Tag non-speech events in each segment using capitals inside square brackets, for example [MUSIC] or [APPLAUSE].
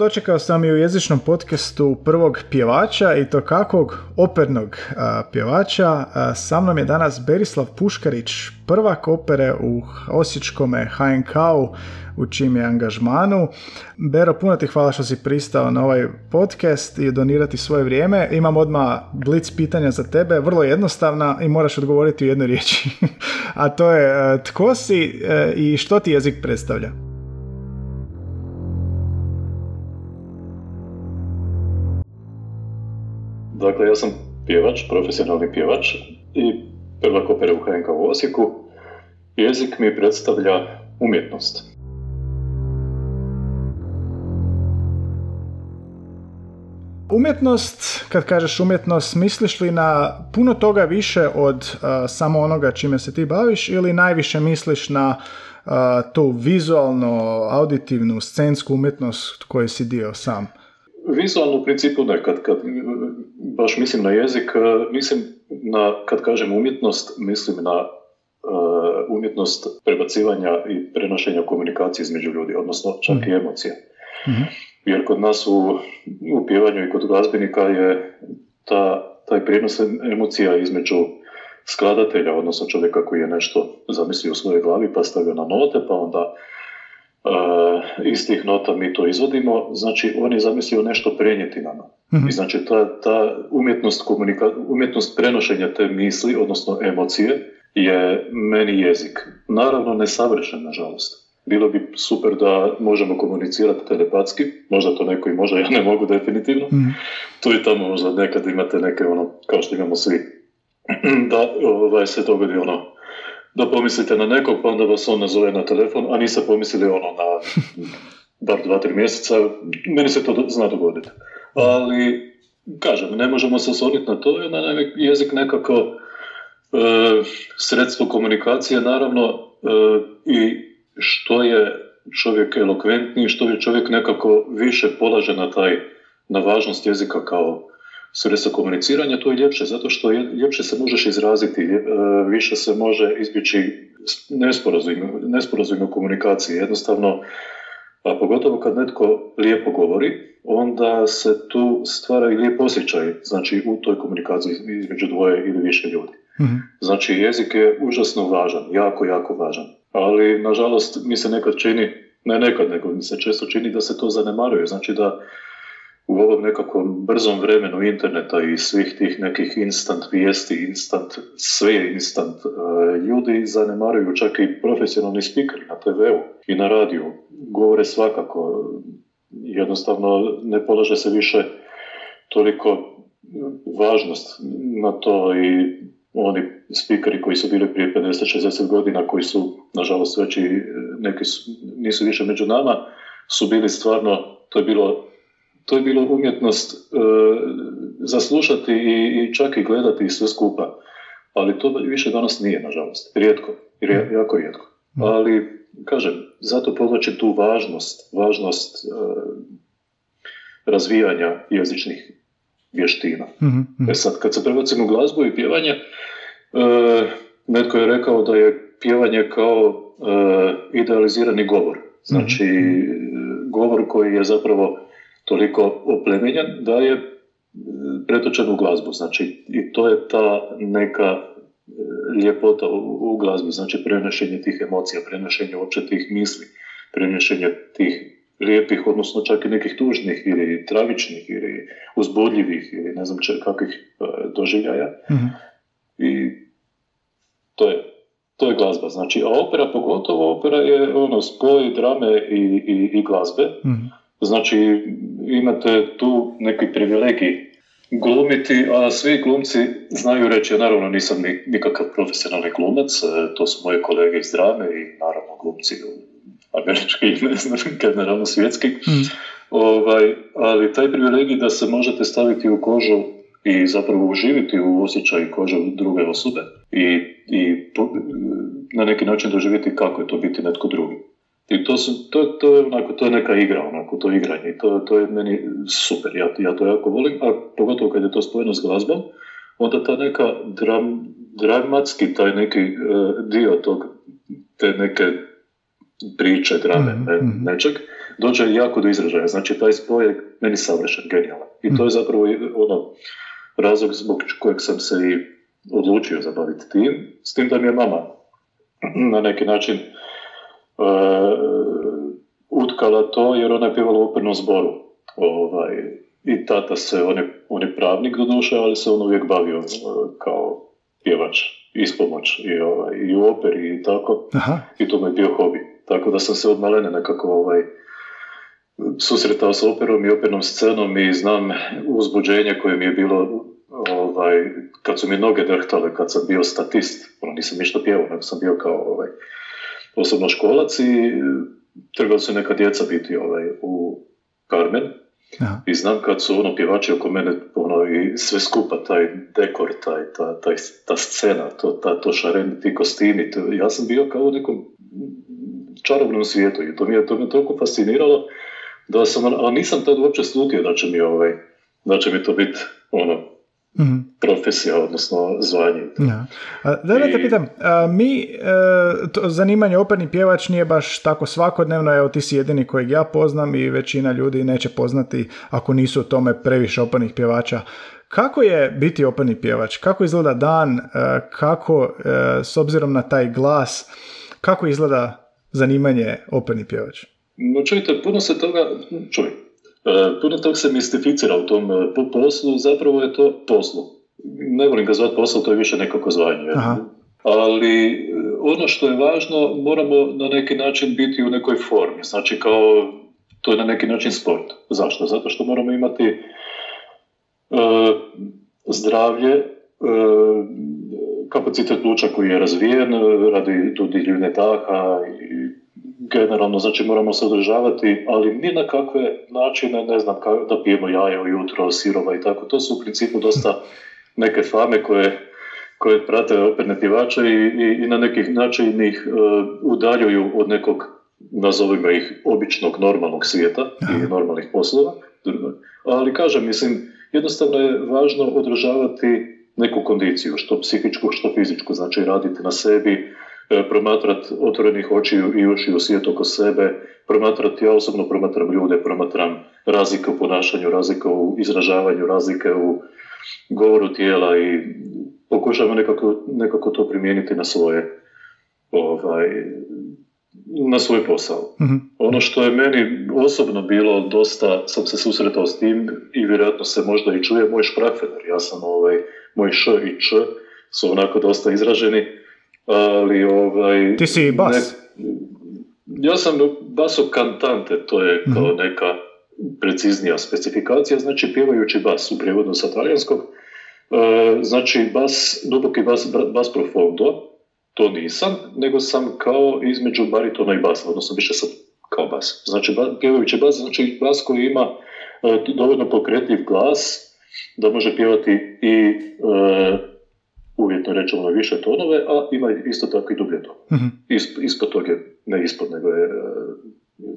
dočekao sam i u jezičnom podcastu prvog pjevača i to kakvog opernog pjevača. sa mnom je danas Berislav Puškarić, prvak opere u Osječkome HNK-u u čim je angažmanu. Bero, puno ti hvala što si pristao na ovaj podcast i donirati svoje vrijeme. Imam odmah blic pitanja za tebe, vrlo jednostavna i moraš odgovoriti u jednoj riječi. [LAUGHS] A to je tko si e, i što ti jezik predstavlja? Dakle, ja sam pjevač, profesionalni pjevač i prvak opere u HNK u Osijeku. Jezik mi predstavlja umjetnost. Umjetnost, kad kažeš umjetnost, misliš li na puno toga više od uh, samo onoga čime se ti baviš ili najviše misliš na uh, tu vizualno, auditivnu, scensku umjetnost koju si dio sam? Vizualno u principu ne, kad, kad baš mislim na jezik, e, mislim na, kad kažem umjetnost, mislim na uh, umjetnost prebacivanja i prenošenja komunikacije između ljudi, odnosno čak i mhm. emocija. mm Jer kod nas u, u pjevanju i kod glazbenika je ta, taj prijenos emocija između skladatelja, odnosno čovjeka koji je nešto zamislio u svojoj glavi pa stavio na note, pa onda uh, iz tih nota mi to izvodimo, znači on je zamislio nešto prenijeti nama. mm I znači ta, ta umjetnost, komunika, umjetnost prenošenja te misli, odnosno emocije, je meni jezik. Naravno nesavršen, nažalost. Bilo bi super da možemo komunicirati telepatski, možda to neko i može, [LAUGHS] ja ne mogu definitivno. mm Tu i tamo možda nekad imate neke ono, kao što imamo svi, [CLEARS THROAT] da ovaj, se dogodi ono, da pomislite na nekog, pa onda vas on nazove na telefon, a niste pomislili ono na bar dva, tri mjeseca, meni se to zna dogoditi. Ali, kažem, ne možemo se osvrnuti na to, jer na jezik nekako e, sredstvo komunikacije, naravno, e, i što je čovjek elokventniji, što je čovjek nekako više polaže na taj, na važnost jezika kao sredstva komuniciranja, to je ljepše, zato što je, ljepše se možeš izraziti, e, više se može izbjeći nesporazum u komunikaciji. Jednostavno, a pogotovo kad netko lijepo govori, onda se tu stvara i lijep osjećaj, znači u toj komunikaciji između dvoje ili više ljudi. mm Znači jezik je užasno važan, jako, jako važan. Ali, nažalost, mi se nekad čini, ne nekad, nego mi se često čini da se to zanemaruje. Znači da u ovom nekakvom brzom vremenu interneta i svih tih nekih instant vijesti, instant, sve je instant, e, ljudi zanemaruju čak i profesionalni spikeri na TV-u i na radiju. Govore svakako, jednostavno ne polaže se više toliko važnost na to i oni spikeri koji su bili prije 50-60 godina, koji su, nažalost, već i neki nisu više među nama, su bili stvarno, to je bilo to je bilo umjetnost e, zaslušati i, i čak i gledati sve skupa. Ali to više danas nije, nažalost. Rijetko. Mm. Jako rijetko. Mm. Ali, kažem, zato povlačim tu važnost, važnost e, razvijanja jezičnih vještina. Mm-hmm. E sad, kad se prebacimo u glazbu i pjevanje, e, netko je rekao da je pjevanje kao e, idealizirani govor. Znači, mm-hmm. govor koji je zapravo toliko oplemenjan da je e, pretočen u glazbu. Znači, i to je ta neka e, ljepota u, glazbi, znači prenošenje tih emocija, prenošenje uopće tih misli, prenošenje tih lijepih, odnosno čak i nekih tužnih ili tragičnih ili uzbudljivih ili ne znam če, kakvih e, doživljaja. mm I to je, to je glazba. Znači, a opera, pogotovo opera je ono spoj drame i, i, i glazbe. mm Znači, imate tu neki privilegij glumiti, a svi glumci znaju reći, ja naravno nisam ni, nikakav profesionalni glumac, e, to su moje kolege iz drame i naravno glumci američki, [LAUGHS] ne znam, generalno svjetski. Mm. Ovaj, ali taj privilegij da se možete staviti u kožu i zapravo uživiti u osjećaju kože druge osobe i, i na neki način doživjeti kako je to biti netko drugi. I to, su, to, to, je onako, to je neka igra, onako, to igranje. To, to je meni super, ja, ja to jako volim, a pogotovo kad je to spojeno s glazbom, onda ta neka dram, dramatski, taj neki uh, dio tog, te neke priče, drame, mm-hmm. ne, mhm. nečeg, dođe jako do izražaja. Znači, taj spoj je meni savršen, genijalan. I to je zapravo ono, razlog zbog kojeg sam se i odlučio zabaviti tim, s tim da mi je mama na neki način uh, utkala to jer ona je pjevala u opernom zboru. Ovaj, I tata se, on je, on je pravnik do duše, ali se on uvijek bavio uh, kao pjevač, ispomoć i, ovaj, i u operi i tako. Aha. I to mi je bio hobi. Tako da sam se od malene nekako ovaj, susretao s operom i opernom scenom i znam uzbuđenje koje mi je bilo ovaj, kad su mi noge drhtale, kad sam bio statist, ono, nisam ništa pjevao, nego sam bio kao ovaj, osobno školac i trebalo su neka djeca biti ovaj, u Carmen. I znam kad su ono pjevači oko mene ono, i sve skupa, taj dekor, taj, ta, taj, ta scena, to, ta, to šareni, ti kostimi, to, ja sam bio kao u nekom čarobnom svijetu i to mi je, to me toliko fasciniralo da sam, ali nisam tad uopće slutio da će mi ovaj, da će mi to biti ono, mm profesija, odnosno zvanje. Ja. Da, da te pitam, mi, e, to zanimanje operni pjevač nije baš tako svakodnevno, evo ti si jedini kojeg ja poznam i većina ljudi neće poznati ako nisu u tome previše opernih pjevača. Kako je biti operni pjevač? Kako izgleda dan? E, kako, e, s obzirom na taj glas, kako izgleda zanimanje operni pjevač? No čujte, puno se toga, čuj, puno tog se mistificira u tom e, poslu, zapravo je to poslu. Ne volim ga zvati posao, to je više nekako zvanje. Ali e, ono što je važno, moramo na neki način biti u nekoj formi. Znači kao, to je na neki način sport. Zašto? Zato što moramo imati zdravlje, kapacitet pluća koji je razvijen radi dodjeljivne daha i generalno, znači moramo se održavati, ali ni na kakve načine, ne znam, da pijemo jaje ujutro, sirova i tako. To su u principu dosta neke fame koje, koje prate operne pjevače i, i, i na nekih način ih uh, udaljuju od nekog, nazovimo ih, običnog normalnog svijeta i normalnih poslova. Ali kažem, mislim, jednostavno je važno održavati neku kondiciju, što psihičku, što fizičku, znači raditi na sebi, E, promatrati otvorenih očiju i uši u svijet oko sebe, promatrati, ja osobno promatram ljude, promatram razlike u ponašanju, razlike u izražavanju, razlike u govoru tijela i pokušamo nekako, nekako to primijeniti na svoje ovaj, na svoj posao. Mhm. Ono što je meni osobno bilo dosta, sam se susretao s tim i vjerojatno se možda i čuje moj šprafener. Ja sam ovaj, moj š i č su onako dosta izraženi ali ovaj... Ti si bas? ja sam baso kantante, to je kao mhm. neka preciznija specifikacija, znači pjevajući bas u prijevodu sa talijanskog, e, znači bas, duboki bas, bas profondo, to nisam, nego sam kao između baritona i basa, odnosno više sam kao bas. Znači, pjevajući bas, znači bas koji ima e, dovoljno pokretljiv glas, da može pjevati i e, uvjetno rečeno više tonove, a ima isto tako i dublje ton. Mm-hmm. ispod toga je, ne ispod, nego je e,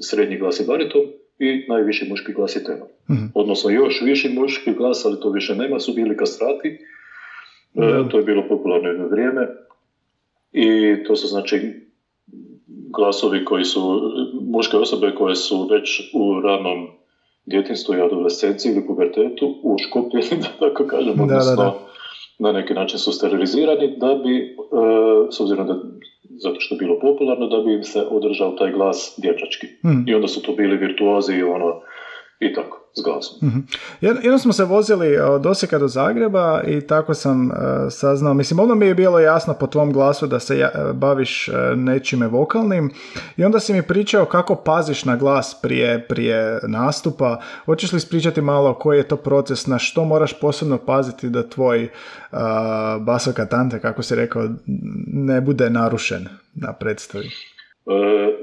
srednji glas i bariton i najviši muški glas je tenor. mm Odnosno još viši muški glas, ali to više nema, su bili kastrati. mm to je bilo popularno jedno vrijeme. I to su znači glasovi koji su, muške osobe koje su već u ranom djetinstvu i adolescenciji ili pubertetu uškopljeni, [LAUGHS] da tako kažem, odnosno na neki način su sterilizirani da bi, e, s obzirom da zato što je bilo popularno, da bi im se održao taj glas dječački. Hmm. I onda su to bili virtuozi i ono, i tako s glasom. mm Jednom smo se vozili od Osijeka do Zagreba i tako sam uh, saznao, mislim, ono mi je bilo jasno po tvom glasu da se ja, e, baviš uh, nečime vokalnim i onda si mi pričao kako paziš na glas prije, prije nastupa. Hoćeš li ispričati malo koji je to proces, na što moraš posebno paziti da tvoj uh, baso katante, kako si rekao, ne bude narušen na predstavi?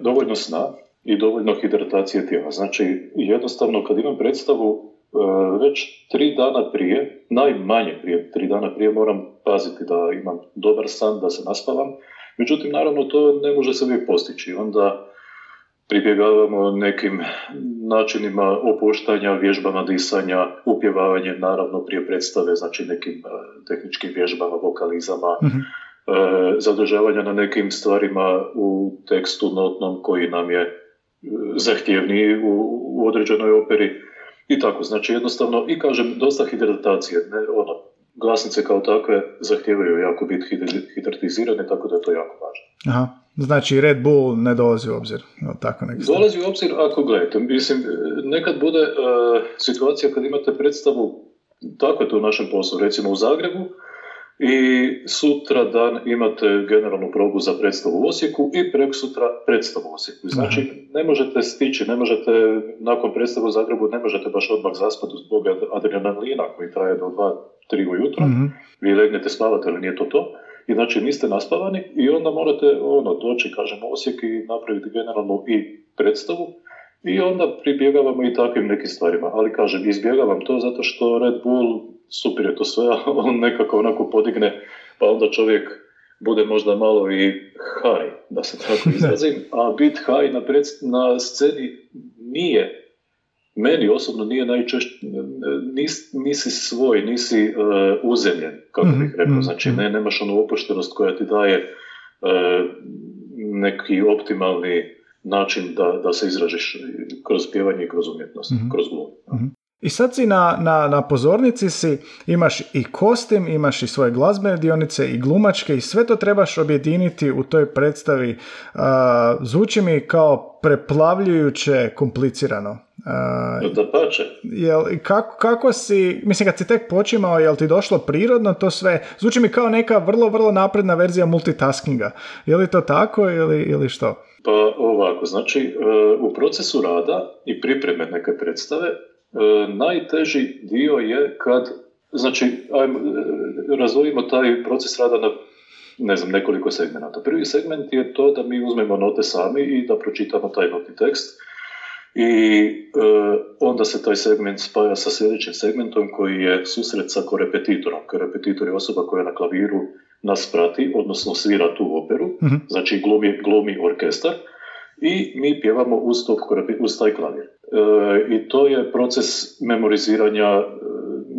dovoljno sna, i dovoljno hidratacije tijela. Znači, jednostavno kad imam predstavu, već tri dana prije, najmanje prije tri dana prije moram paziti da imam dobar san, da se naspavam. Međutim, naravno, to ne može se uvijek postići. Onda pribjegavamo nekim načinima opuštanja, vježbama disanja, upjevavanje naravno prije predstave, znači nekim e, tehničkim vježbama, vokalizama, mhm. e, zadržavanja na nekim stvarima u tekstu notnom koji nam je e, zahtjevniji u, u određenoj operi i tako. Znači jednostavno i kažem dosta hidratacije, ne, ono, glasnice kao takve zahtijevaju jako biti hidratizirane, tako da je to jako važno. Aha. Znači Red Bull ne dolazi u obzir? tako dolazi u obzir ako gledate. Mislim, nekad bude uh, situacija kad imate predstavu, tako je to u našem poslu, recimo u Zagrebu, i sutra dan imate generalnu probu za predstavu u Osijeku i prek sutra predstavu u Osijeku. Znači, ne možete stići, ne možete nakon predstavu u Zagrebu, ne možete baš odmah zaspati zbog adrenalina koji traje do 2-3 ujutro. mm Vi legnete spavate, ali nije to to. I znači niste naspavani i onda morate ono, doći, kažem, u Osijek i napraviti generalnu i predstavu. I onda pribjegavamo i takvim nekim stvarima. Ali kažem, izbjegavam to zato što Red Bull super je to sve, [LAUGHS] on nekako onako podigne, pa onda čovjek bude možda malo i high, da se tako [LAUGHS] izrazim, a bit high na, na sceni nije, meni osobno nije najčešće, nis, nisi svoj, nisi uh, uzemljen, kako bih mhm, rekao, mhm, znači mhm. ne, nemaš onu opuštenost koja ti daje uh, neki optimalni način da, da se izražiš kroz pjevanje i kroz umjetnost, kroz glum. I sad si na, na, na pozornici si, imaš i kostim, imaš i svoje glazbene dionice i glumačke i sve to trebaš objediniti u toj predstavi. Uh, zvuči mi kao preplavljujuće komplicirano. Uh, da pače. Jel, kako, kako si, mislim kad si tek počimao, jel ti došlo prirodno to sve? Zvuči mi kao neka vrlo, vrlo napredna verzija multitaskinga. Je li to tako ili, ili što? Pa ovako, znači u procesu rada i pripreme neke predstave E, najteži dio je kad, znači, ajmo, e, razvojimo taj proces rada na ne znam, nekoliko segmenata. Prvi segment je to da mi uzmemo note sami i da pročitamo taj notni tekst i e, onda se taj segment spaja sa sljedećim segmentom koji je susret sa korepetitorom. Korepetitor je osoba koja na klaviru nas prati, odnosno svira tu operu, uh znači glumi, glumi orkestar i mi pjevamo uz, uz taj klavir. E, I to je proces memoriziranja e,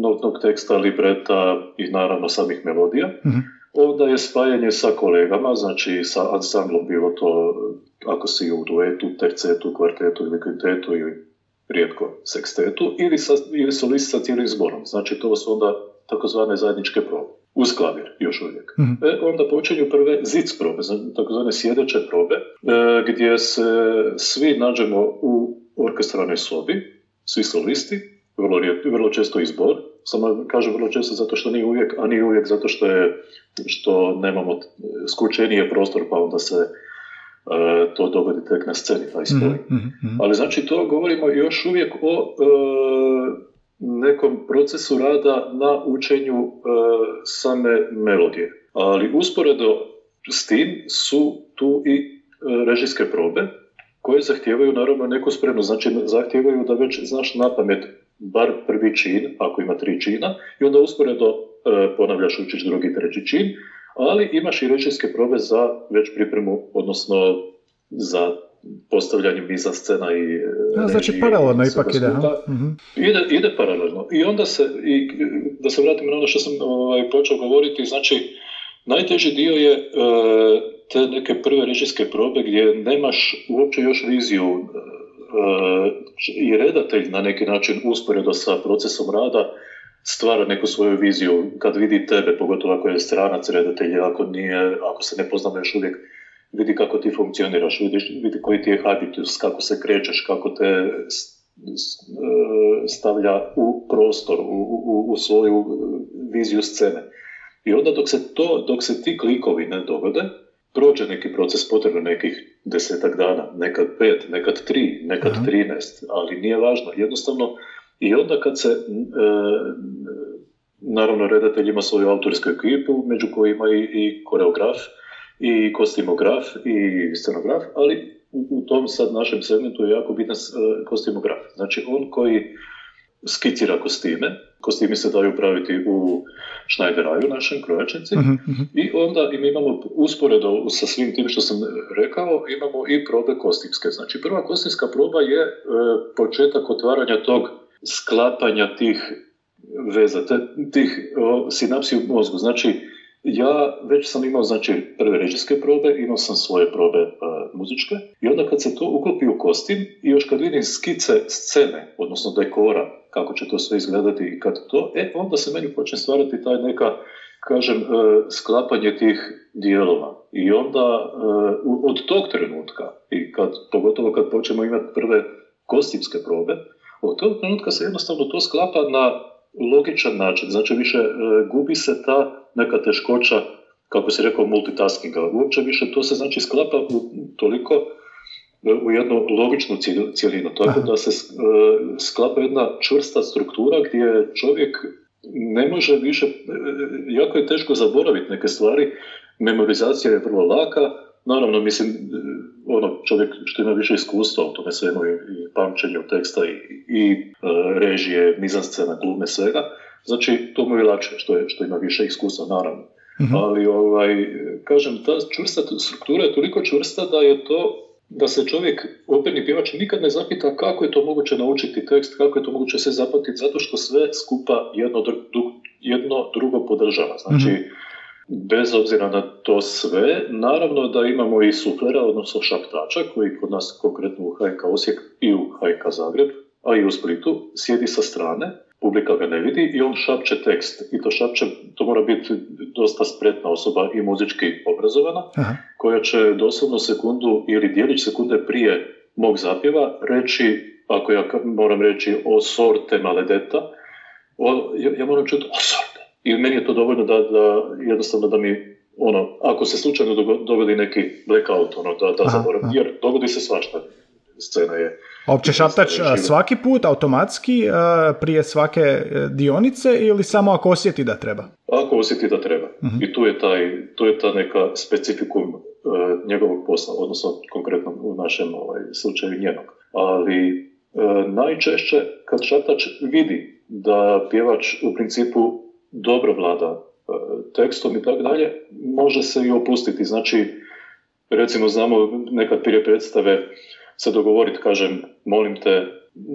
notnog teksta, libreta i naravno samih melodija. mm Onda je spajanje sa kolegama, znači sa ansamblom, bilo to ako si u duetu, tercetu, kvartetu ili kvintetu ili rijetko sekstetu, ili, sa, ili solist sa cijelim zborom. Znači to su onda takozvane zajedničke probe. Uz klavir, još uvijek. mm E, onda počinju prve zic probe, takozvane sjedeće probe, e, gdje se svi nađemo u orkestralnoj sobi, svi solisti, vrlo, vrlo često izbor, samo kažem vrlo često zato što nije uvijek, a nije uvijek zato što je što nemamo skučenije prostor pa onda se e, to dogodi tek na sceni, taj spoj. mm mm Ali znači to govorimo još uvijek o e, nekom procesu rada na učenju e, same melodije. Ali usporedo s tim su tu i e, režijske probe koje zahtijevaju naravno neku spremnost. Znači zahtijevaju da već znaš na pamet bar prvi čin, ako ima tri čina, i onda usporedo e, ponavljaš učiš drugi, treći čin, ali imaš i režijske probe za već pripremu, odnosno za postavljanje miza scena i... Ja, znači paralelno ipak ide, mhm. ide, ide paralelno. I onda se, i, da se vratim na ono što sam ovaj, počeo govoriti, znači najteži dio je e, te neke prve režijske probe gdje nemaš uopće još viziju e, i redatelj na neki način usporedo sa procesom rada stvara neku svoju viziju kad vidi tebe, pogotovo ako je stranac redatelj, ako, nije, ako se ne poznamo još uvijek, vidi kako ti funkcioniraš, vidi, vidi koji ti je habitus, kako se krećeš, kako te e, stavlja u prostor, u, u, u svoju viziju scene. I onda dok se, to, dok se ti klikovi ne dogode, prođe neki proces potrebno nekih desetak dana, nekad pet, nekad tri, nekad trinest, ali nije važno. Jednostavno, i onda kad se, e, naravno, redatelj ima svoju autorsku ekipu, među kojima i, i koreograf, i kostimograf, i scenograf, ali u, tom sad našem segmentu je jako bitan e, kostimograf. Znači, on koji skicira kostime. Kostimi se daju praviti u Schneideraju, našem krojačnici. Mhm, mhm. I onda i mi imamo usporedo sa svim tim što sam rekao, imamo i probe kostimske. Znači prva kostimska proba je e, početak otvaranja tog sklapanja tih veza, te, tih o, sinapsi u mozgu. Znači, ja već sam imao znači, prve režijske probe, imao sam svoje probe e, muzičke i onda kad se to uklopi u kostim i još kad vidim skice scene, odnosno dekora, kako će to sve izgledati i kad to, e, onda se meni počne stvarati taj neka, kažem, e, sklapanje tih dijelova. I onda e, od tog trenutka, i kad, pogotovo kad počnemo imati prve kostimske probe, od tog trenutka se jednostavno to sklapa na logičan način. Znači više e, gubi se ta neka teškoća, kako si rekao, multitaskinga. Uopće više to se znači sklapa u toliko e, u jednu logičnu cijel- cjelinu. Tako da se e, sklapa jedna čvrsta struktura gdje čovjek ne može više, e, jako je teško zaboraviti neke stvari, memorizacija je vrlo laka, naravno mislim, ono čovjek što ima više iskustva u tome svemu i, pamćenju teksta i, i režije, mizanscena, glume, svega, znači to mu je lakše što, je, što ima više iskustva, naravno. Mhm. Ali, ovaj, kažem, ta čvrsta struktura je toliko čvrsta da je to da se čovjek, operni pjevač, nikad ne zapita kako je to moguće naučiti tekst, kako je to moguće sve zapamtiti, zato što sve skupa jedno, dru- jedno drugo podržava. Znači, bez obzira na to sve, naravno da imamo i suflera, odnosno šaptača, koji kod nas konkretno u HNK Osijek i u HNK Zagreb, a i u Splitu, sjedi sa strane, publika ga ne vidi i on šapće tekst. I to šapće, to mora biti dosta spretna osoba i muzički obrazovana, Aha. koja će doslovno sekundu ili dijelić sekunde prije mog zapjeva reći, ako ja moram reći o sorte maledetta, o, ja, ja moram čuti o sorte. I meni je to dovoljno da, da jednostavno da mi ono, ako se slučajno dogo- dogodi neki blackout, ono, da, da zaboravim, jer dogodi se svašta. Scena je Opće šaptač svaki put, automatski, prije svake e, dionice ili samo ako osjeti da treba? Ako osjeti da treba. Mhm. I tu je, taj, tu je ta neka specifikum e, njegovog posla, odnosno konkretno u našem ovaj, slučaju njenog. Ali e, najčešće kad šaptač vidi da pjevač u principu dobro vlada tekstom i tako dalje, može se i opustiti. Znači, recimo znamo nekad prije predstave se dogovoriti, kažem, molim te,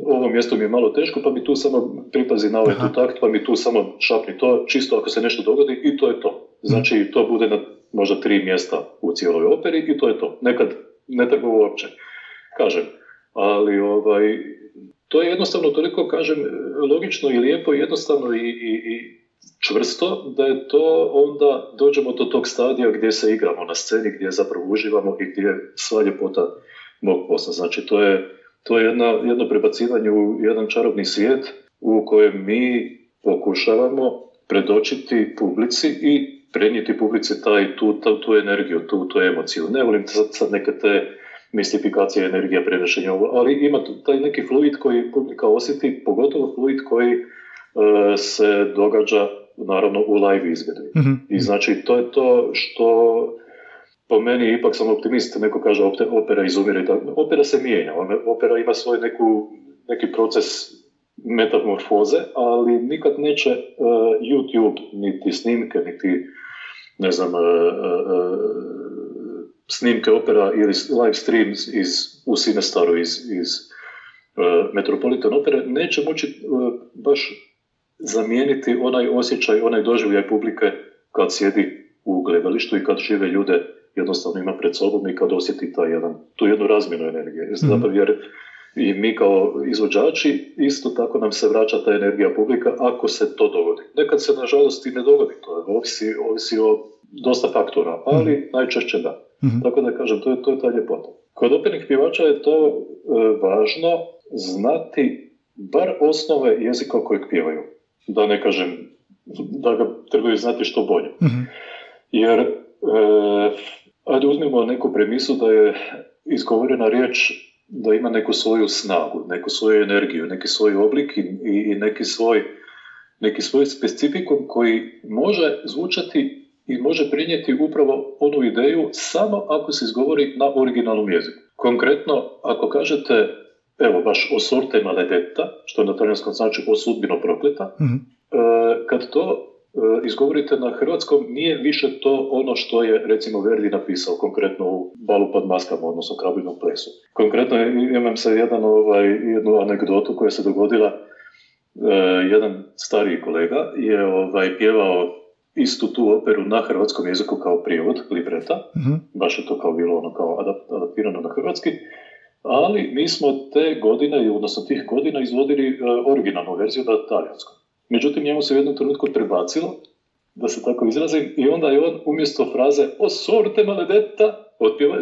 ovo mjesto mi je malo teško, pa mi tu samo pripazi na ovaj Aha. tu takt, pa mi tu samo šapni to, čisto ako se nešto dogodi i to je to. Znači, to bude na možda tri mjesta u cijeloj operi i to je to. Nekad ne treba uopće, kažem. Ali ovaj, to je jednostavno toliko, kažem, logično i lijepo, i jednostavno i, i, i čvrsto, da je to onda dođemo do tog stadija gdje se igramo na sceni, gdje zapravo uživamo i gdje je sva ljepota mog posla. Znači, to je, to je jedna, jedno prebacivanje u jedan čarobni svijet u kojem mi pokušavamo predočiti publici i prenijeti publici taj, tu, tu, tu energiju, tu, tu emociju. Ne volim sad, sad neke te mistifikacije, energija, prenošenja, ovo, ali ima taj neki fluid koji publika osjeti, pogotovo fluid koji e, se događa naravno u live izvedbi. Mhm. I znači to je to što po meni ipak sam optimist, neko kaže opera izumire, opera se mijenja, opera ima svoj neku, neki proces metamorfoze, ali nikad neće e, YouTube, niti snimke, niti ne znam, e, e, snimke opera ili live stream iz, u Sinestaru iz, iz Metropolitan opere, neće moći baš zamijeniti onaj osjećaj, onaj doživljaj publike kad sjedi u gledalištu i kad žive ljude jednostavno ima pred sobom i kad osjeti taj jedan, tu jednu razmjenu energije. Zapravo jer i mi kao izvođači isto tako nam se vraća ta energija publika ako se to dogodi. Nekad se nažalost i ne dogodi to, ovisi, ovisi o dosta faktora, ali najčešće da. Mhm. Tako da kažem, to je, to je ta ljepota. Kod opernih pjevača je to e, važno znati bar osnove jezika kojeg pjevaju. Da ne kažem, da ga trebaju znati što bolje. Mhm. Jer, e, ajde uzmimo neku premisu da je izgovorena riječ da ima neku svoju snagu, neku svoju energiju, neki svoj oblik i, i, neki svoj neki svoj specifikum koji može zvučati i može prinijeti upravo onu ideju samo ako se izgovori na originalnom jeziku. Konkretno, ako kažete evo baš o sorte maledetta, što na talijanskom znači o sudbino prokleta, Mhm. E, kad to izgovorite na hrvatskom, nije više to ono što je, recimo, Verdi napisao, konkretno u Balu pod maskama, odnosno Krabinom plesu. Konkretno imam se jedan, ovaj, jednu anegdotu koja se dogodila. E, jedan stariji kolega je ovaj, pjevao istu tu operu na hrvatskom jeziku kao prijevod, libreta, Mhm. baš je to kao bilo ono kao adap- adaptirano na hrvatski, ali mi smo te godine, odnosno tih godina, izvodili e, originalnu verziju na talijanskom. Međutim, njemu se u jednom trenutku prebacilo, da se tako izrazim, i onda je on umjesto fraze o sorte maledetta otpjeva,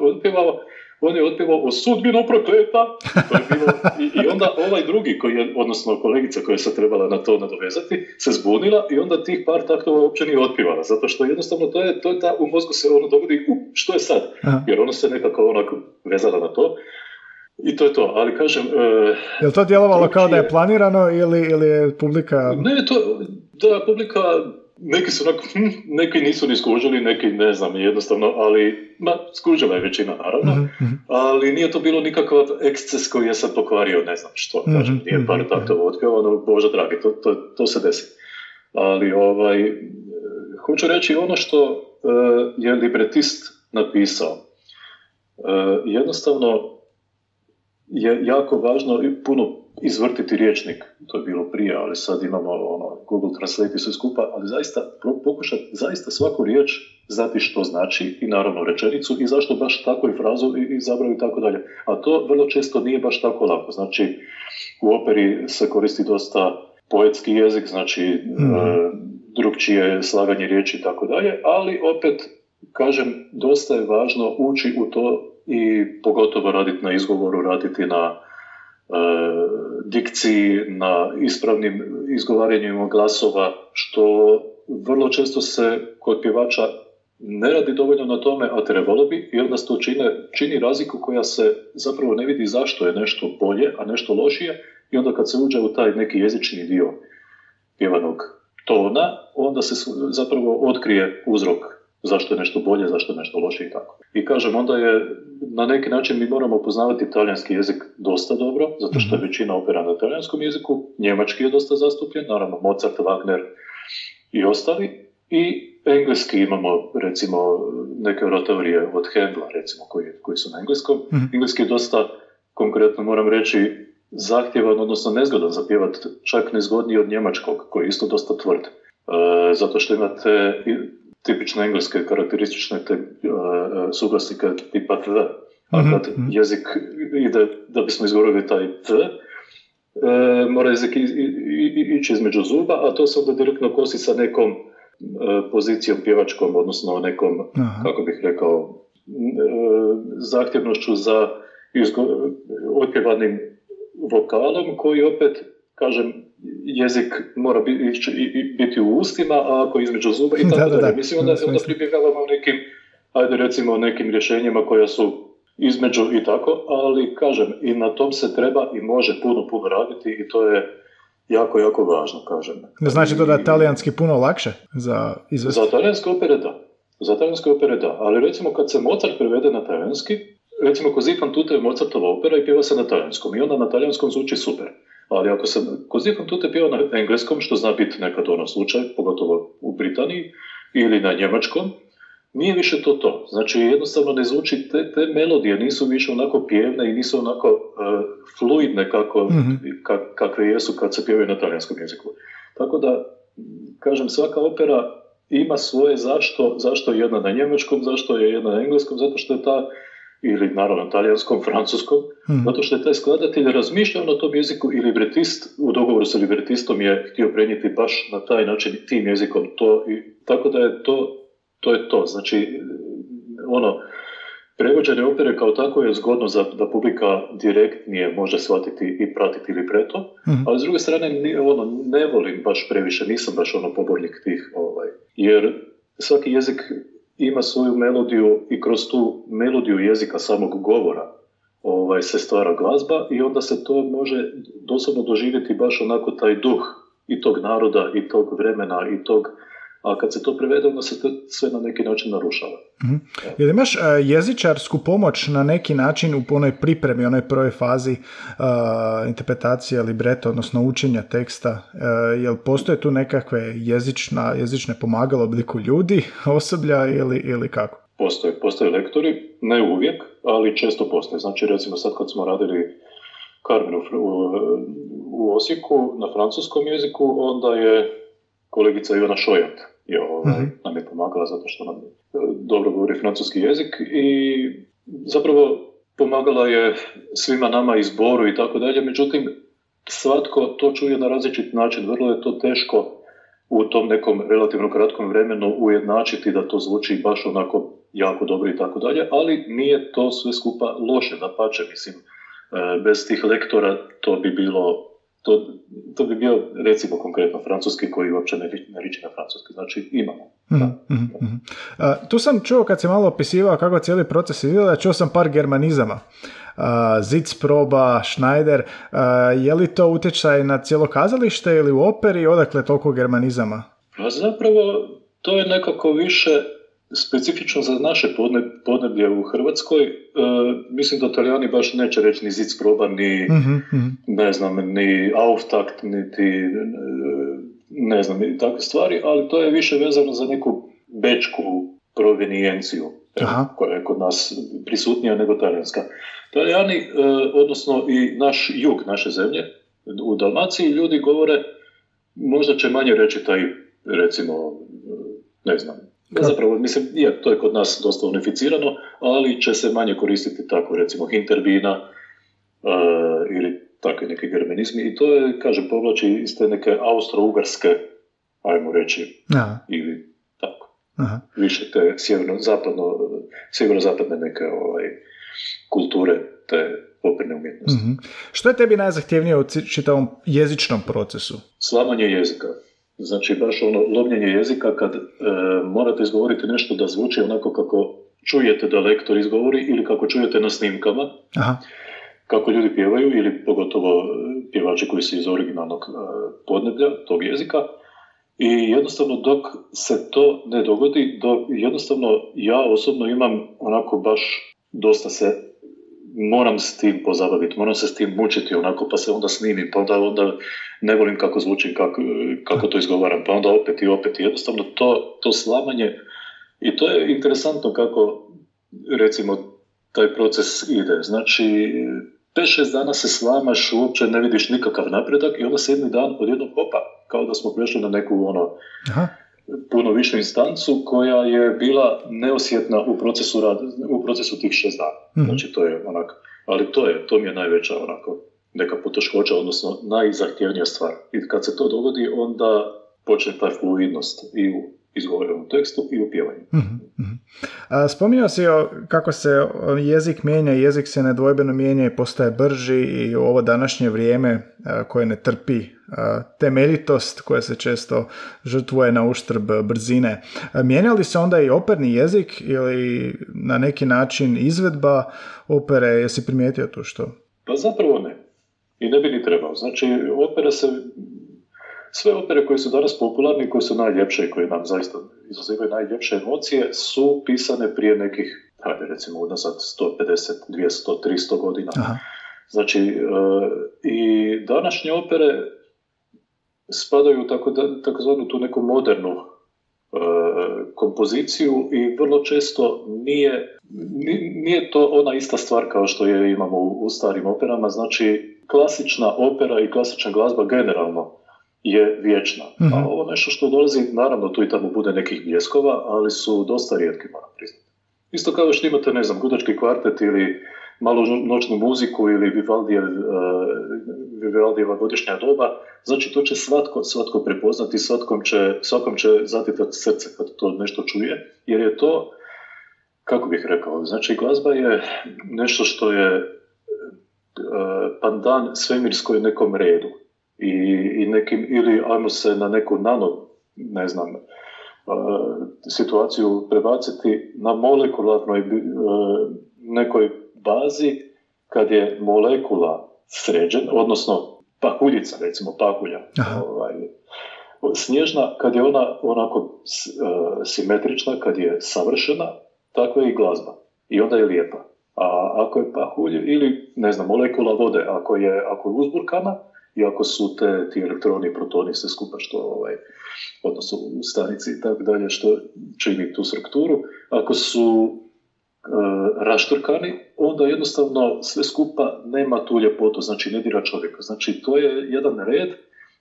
otpjevao, on je otpjevao o sudbinu prokleta, je bilo, i, i onda ovaj drugi, koji je, odnosno kolegica koja se trebala na to nadovezati, se zbunila i onda tih par taktova uopće nije otpjevala, zato što jednostavno to je, to je ta, u mozgu se ono dogodi, u, što je sad? Jer ono se nekako onako vezala na to. I to je to, ali kažem, e, Je li to djelovalo kao da je planirano ili, ili je publika... ne, to, da, publika, neki su onako, hm, neki nisu ni skužili, neki ne znam, jednostavno, ali, ma, skužila je većina, naravno, Mhm, mhm. ali nije to bilo nikakav eksces koji je sad pokvario, ne znam što, Mhm, kažem, nije par mhm, taktova otpjevano, bože dragi, to, to, to se desi. Ali, ovaj, hoću reći ono što e, je libretist napisao, e, jednostavno je jako važno i puno izvrtiti riječnik, to je bilo prije, ali sad imamo ono, Google Translate i sve skupa, ali zaista pokušati zaista svaku riječ znati što znači i naravno rečenicu i zašto baš tako i frazu i, i zabraju i tako dalje. A to vrlo često nije baš tako lako. Znači, u operi se koristi dosta poetski jezik, znači Mhm. e, drugčije slaganje riječi i tako dalje, ali opet, kažem, dosta je važno ući u to i pogotovo raditi na izgovoru, raditi na e, dikciji, na ispravnim izgovaranjima glasova, što vrlo često se kod pjevača ne radi dovoljno na tome, a trebalo bi, i onda se to čine, čini razliku koja se zapravo ne vidi zašto je nešto bolje, a nešto lošije, i onda kad se uđe u taj neki jezični dio pjevanog tona, onda se zapravo otkrije uzrok zašto je nešto bolje, zašto je nešto lošije i tako. I kažem, onda je na neki način mi moramo poznavati talijanski jezik dosta dobro, zato što je većina opera na talijanskom jeziku, njemački je dosta zastupljen, naravno Mozart, Wagner i ostali, i engleski imamo recimo neke oratorije od Hendla recimo koji, koji su na engleskom. Mhm. Engleski je dosta konkretno moram reći zahtjevan, odnosno nezgodan za pjevat, čak nezgodniji od njemačkog, koji je isto dosta tvrd. E, zato što imate tipične engleske karakteristične te, e, e, suglasnike tipa t, a Mhm, kad mhm. jezik ide, da bismo izgovorili taj t, e, mora jezik i- i- i- ići između zuba, a to se onda direktno kosi sa nekom e, pozicijom pjevačkom, odnosno nekom, Aha. kako bih rekao, e, zahtjevnošću za izgo- otpjevanim vokalom koji opet, kažem, jezik mora biti u ustima, a ako između zuba i [LAUGHS] Da, tako da, dalje. da. Mislim, onda, Da, onda pribjegavamo nekim, ajde recimo, nekim rješenjima koja su između i tako, ali kažem, i na tom se treba i može puno, puno raditi i to je jako, jako važno, kažem. Ne znači to da je talijanski puno lakše za izvesti? Za talijanske opere da. Za talijanske opere da. Ali recimo kad se Mozart prevede na talijanski, recimo Così fan tutte je Mozartova opera i pjeva se na talijanskom i onda na talijanskom zvuči super. Ali ako se Così fan tutte pjeva na engleskom, što zna biti nekad ono slučaj, pogotovo u Britaniji, ili na njemačkom, nije više to to. Znači jednostavno ne zvuči, te, te melodije nisu više onako pjevne i nisu onako e, fluidne kako, Mhm. ka- kakve jesu kad se pjevaju na talijanskom jeziku. Tako da, kažem, svaka opera ima svoje zašto, zašto je jedna na njemačkom, zašto je jedna na engleskom, zato što je ta, ili naravno talijanskom, francuskom, Mhm. zato što je taj skladatelj razmišljao na tom jeziku i libretist u dogovoru sa libretistom je htio prenijeti baš na taj način tim jezikom to i tako da je to to je to. Znači, ono, prevođenje opere kao tako je zgodno za da publika direktnije može shvatiti i pratiti libreto, Mhm. ali s druge strane ono, ne volim baš previše, nisam baš ono pobornik tih, ovaj, jer svaki jezik ima svoju melodiju i kroz tu melodiju jezika samog govora ovaj, se stvara glazba i onda se to može doslovno doživjeti baš onako taj duh i tog naroda i tog vremena i tog a kad se to prevede, onda se to sve na neki način narušava. Mm-hmm. Jel imaš uh, jezičarsku pomoć na neki način u punoj pripremi, onoj prvoj fazi uh, interpretacije libreta, odnosno učenja teksta? Uh, jel postoje tu nekakve jezična, jezične pomagalo obliku ljudi, [LAUGHS] osoblja ili, ili kako? Postoje, postoje lektori, ne uvijek, ali često postoje. Znači, recimo sad kad smo radili Carmen u, u Osijeku na francuskom jeziku, onda je kolegica Ivana Šojat je, ovaj, mhm. nam je pomagala zato što nam dobro govori francuski jezik i zapravo pomagala je svima nama izboru i tako dalje, međutim svatko to čuje na različit način, vrlo je to teško u tom nekom relativno kratkom vremenu ujednačiti da to zvuči baš onako jako dobro i tako dalje, ali nije to sve skupa loše, da pače, mislim, e, bez tih lektora to bi bilo to, to bi bio recimo konkretno francuski koji uopće ne, riči na francuski, znači imamo. Mm-hmm. tu sam čuo kad se malo opisivao kako cijeli proces izgleda, čuo sam par germanizama. Uh, Zic proba, Schneider, uh, je li to utjecaj na cijelo kazalište ili u operi, odakle toliko germanizama? Pa zapravo to je nekako više specifično za naše podneblje u Hrvatskoj, e, mislim da Italijani baš neće reći ni zic proba, ni, uh ne znam, ni auftakt, niti e, ne znam, takve stvari, ali to je više vezano za neku bečku provenijenciju, koja je kod nas prisutnija nego talijanska. Italijani, e, odnosno i naš jug naše zemlje, u Dalmaciji ljudi govore, možda će manje reći taj, recimo, ne znam, Zapravo, mislim, je, to je kod nas dosta unificirano, ali će se manje koristiti tako, recimo, hinterbina uh, ili takvi neki germanizmi i to je, kažem, povlači iz te neke austro-ugarske, ajmo reći, Aha. ili tako. Aha. Više te sjeverno-zapadno, sjeverno-zapadne neke ovaj, kulture te operne umjetnosti. Mm-hmm. Što je tebi najzahtjevnije u čitavom jezičnom procesu? Slamanje jezika. Znači baš ono lomljenje jezika kad e, morate izgovoriti nešto da zvuči onako kako čujete da lektor izgovori ili kako čujete na snimkama. Aha. Kako ljudi pjevaju ili pogotovo e, pjevači koji su iz originalnog e, podneblja tog jezika. I jednostavno dok se to ne dogodi, do, jednostavno ja osobno imam onako baš dosta se moram s tim pozabaviti, moram se s tim mučiti onako, pa se onda snimim, pa onda, onda ne volim kako zvučim, kako, kako to izgovaram, pa onda opet i opet. I jednostavno to, to slamanje, i to je interesantno kako, recimo, taj proces ide. Znači, 5-6 dana se slamaš, uopće ne vidiš nikakav napredak i onda sedmi dan odjednom hopa, kao da smo prešli na neku ono, Aha puno višu instancu koja je bila neosjetna u procesu, rad, u procesu tih šest dana. mm Znači to je onako, ali to je, to mi je najveća onako neka poteškoća, odnosno najzahtjevnija stvar. I kad se to dogodi, onda počne ta fluidnost i u izgovorenom tekstu i u pjevanju. Mm-hmm. Spominjao si kako se jezik mijenja, jezik se nedvojbeno mijenja i postaje brži i u ovo današnje vrijeme koje ne trpi temeljitost koja se često žrtvuje na uštrb brzine. Mijenja li se onda i operni jezik ili na neki način izvedba opere? Jesi primijetio tu što? Pa zapravo ne. I ne bi ni trebao. Znači, opera se sve opere koje su danas popularne koje su najljepše i koje nam zaista izazivaju najljepše emocije su pisane prije nekih, hajde recimo unazad 150, 200, 300 godina. Aha. Znači, e, i današnje opere spadaju tako da, takozvanu tu neku modernu e, kompoziciju i vrlo često nije, nije to ona ista stvar kao što je imamo u, u starim operama, znači klasična opera i klasična glazba generalno je vječna. mm A ovo nešto što dolazi, naravno tu i tamo bude nekih bljeskova, ali su dosta rijetki, moram priznati. Isto kao što imate, ne znam, gudački kvartet ili malo noćnu muziku ili Vivaldijev, uh, Vivaldijeva godišnja doba, znači to će svatko, svatko prepoznati, svatkom će, svakom će zatitati srce kad to nešto čuje, jer je to, kako bih rekao, znači glazba je nešto što je uh, pandan svemirskoj nekom redu i, i nekim, ili ajmo se na neku nano, ne znam, situaciju prebaciti na molekularnoj nekoj bazi kad je molekula sređena, odnosno pahuljica, recimo pahulja, ovaj, Snježna, kad je ona onako uh, simetrična, kad je savršena, takva je i glazba. I onda je lijepa. A ako je pahulj ili, ne znam, molekula vode, ako je, ako je uzburkana, i ako su te, ti elektroni i protoni sve skupa što, ovaj, odnosno u stanici i tako dalje, što čini tu strukturu, ako su e, raštrkani, onda jednostavno sve skupa nema tu ljepotu, znači ne dira čovjeka. Znači to je jedan red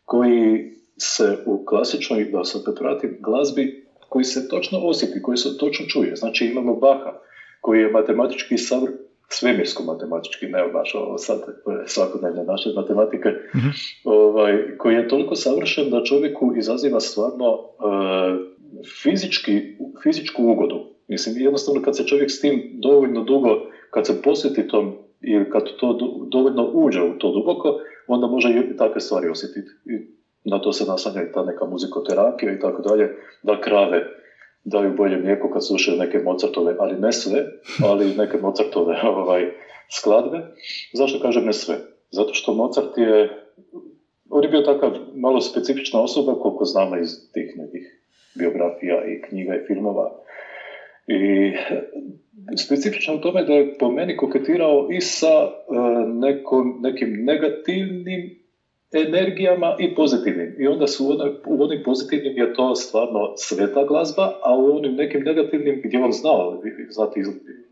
koji se u klasičnoj, da se opet vratim, glazbi koji se točno osjeti, koji se točno čuje. Znači imamo Baha koji je matematički savr, svemirsko matematički, ne baš ovo sad svakodnevne naše matematike, mm ovaj, koji je toliko savršen da čovjeku izaziva stvarno uh, fizički, fizičku ugodu. Mislim, jednostavno kad se čovjek s tim dovoljno dugo, kad se posjeti tom ili kad to dovoljno uđe u to duboko, onda može i takve stvari osjetiti. I na to se nasanja i ta neka muzikoterapija i tako dalje, da krave daju bolje mlijeko kad slušaju neke Mozartove, ali ne sve, ali neke Mozartove [LAUGHS] ovaj, skladbe. Zašto kažem ne sve? Zato što Mozart je, on je bio takav malo specifična osoba, koliko znamo iz tih nekih biografija i knjiga i filmova. I specifično u tome da je po meni koketirao i sa uh, nekim negativnim energijama i pozitivnim. I onda su u onim pozitivnim je to stvarno sveta glazba, a u onim nekim negativnim gdje on znao znati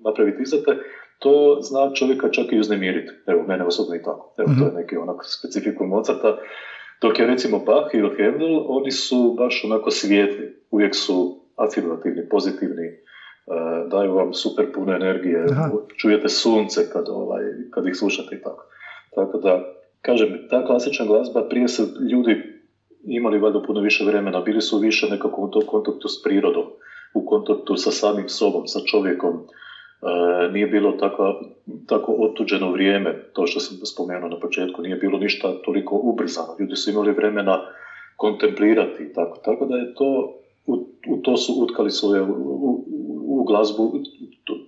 napraviti izlete, to zna čovjeka čak i uznemiriti. Evo, mene osobno i tako. Evo, to je mhm. neki onak specifikum Mozarta. Dok je recimo Bach ili Handel, oni su baš onako svijetli. Uvijek su afirmativni, pozitivni, e, daju vam super puno energije, čujete sunce kad, ovaj, kad ih slušate i tako. Tako da, kažem, ta klasična glazba, prije su ljudi imali valjda puno više vremena, bili su više nekako u tom kontaktu s prirodom, u kontaktu sa samim sobom, sa čovjekom. E, nije bilo tako, tako otuđeno vrijeme, to što sam spomenuo na početku, nije bilo ništa toliko ubrzano. Ljudi su imali vremena kontemplirati tako. Tako da je to, u, u to su utkali svoje, u, u glazbu,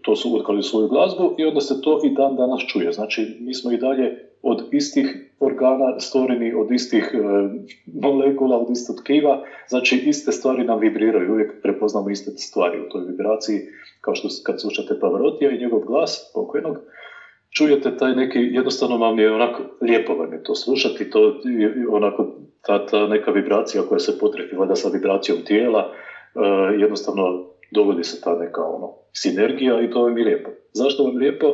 to, su utkali svoju glazbu i onda se to i dan danas čuje. Znači, mi smo i dalje od istih organa stvoreni, od istih e, molekula, od istog tkiva, znači iste stvari nam vibriraju, uvijek prepoznamo iste stvari u toj vibraciji, kao što kad slušate Pavarotija i njegov glas pokojnog, čujete taj neki, jednostavno vam je onako lijepo vam je to slušati, to onako ta, ta neka vibracija koja se potrefi valjda sa vibracijom tijela, e, jednostavno dovodi se ta neka ono, sinergija i to vam je lijepo. Zašto vam je lijepo?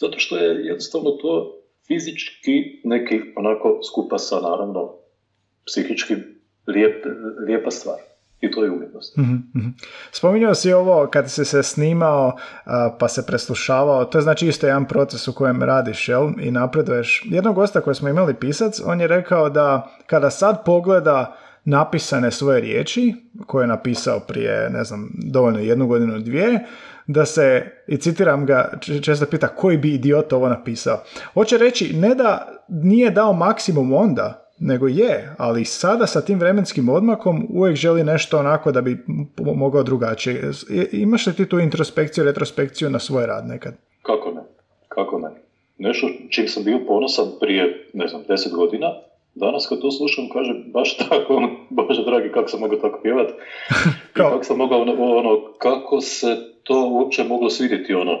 Zato što je jednostavno to fizički neki onako skupa sa naravno psihički lijep, lijepa stvar. I to je umjetnost. mm Spominjao si ovo kad si se snimao pa se preslušavao, to je znači isto jedan proces u kojem radiš jel? i napreduješ. Jednog gosta koji smo imali pisac, on je rekao da kada sad pogleda napisane svoje riječi, koje je napisao prije, ne znam, dovoljno jednu godinu, dvije, da se, i citiram ga, često pita koji bi idiot ovo napisao. Hoće reći ne da nije dao maksimum onda, nego je, ali sada sa tim vremenskim odmakom uvijek želi nešto onako da bi mogao drugačije. Imaš li ti tu introspekciju, retrospekciju na svoj rad nekad? Kako ne? Kako ne? Nešto čim sam bio ponosan prije, ne znam, deset godina, danas kad to slušam kažem baš tako, ono, bože dragi, kako sam mogao tako pjevat, [LAUGHS] kako sam mogao, ono, ono, kako se to uopće moglo svidjeti ono.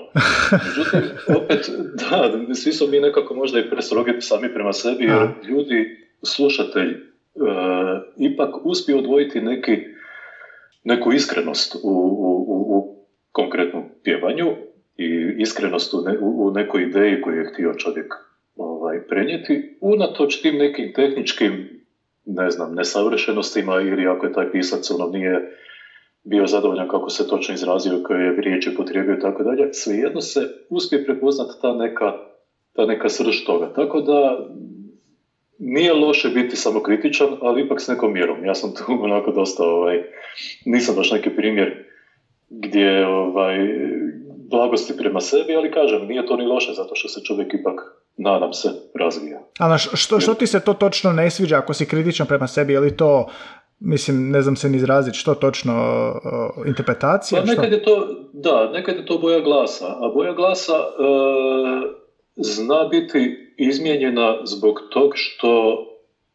Međutim, [LAUGHS] opet, da, svi smo mi nekako možda i prestrogi sami prema sebi, jer ljudi, slušatelj, e, ipak uspije odvojiti neki, neku iskrenost u, u, u konkretnom pjevanju i iskrenost u, ne, u nekoj ideji koju je htio čovjek ovaj, prenijeti, unatoč tim nekim tehničkim, ne znam, nesavršenostima ili ako je taj pisac ono nije bio zadovoljan kako se točno izrazio, koje je riječi potrijebio i tako dalje, svejedno se uspije prepoznati ta neka, ta neka srž toga. Tako da nije loše biti samokritičan, ali ipak s nekom mjerom. Ja sam tu [LAUGHS] onako dosta, ovaj, nisam baš neki primjer gdje ovaj, blagosti prema sebi, ali kažem, nije to ni loše, zato što se čovjek ipak, nadam se, razvija. A što, što ti se to točno ne sviđa ako si kritičan prema sebi? Je li to Mislim, ne znam se ni izraziti što točno uh, interpretacija. Pa nekad je to, da, nekad je to boja glasa, a boja glasa e, zna biti izmijenjena zbog tog što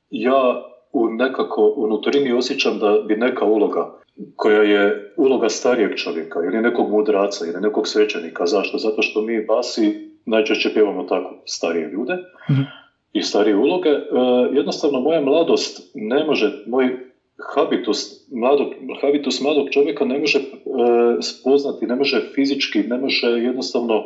ja u nekako unutarini osjećam da bi neka uloga koja je uloga starijeg čovjeka ili nekog mudraca ili nekog svećenika. Zašto? Zato što mi basi najčešće pjevamo tako starije ljude mhm. i starije uloge. E, jednostavno moja mladost ne može, moj habitus mladog, habitus mladog čovjeka ne može e, spoznati, ne može fizički, ne može jednostavno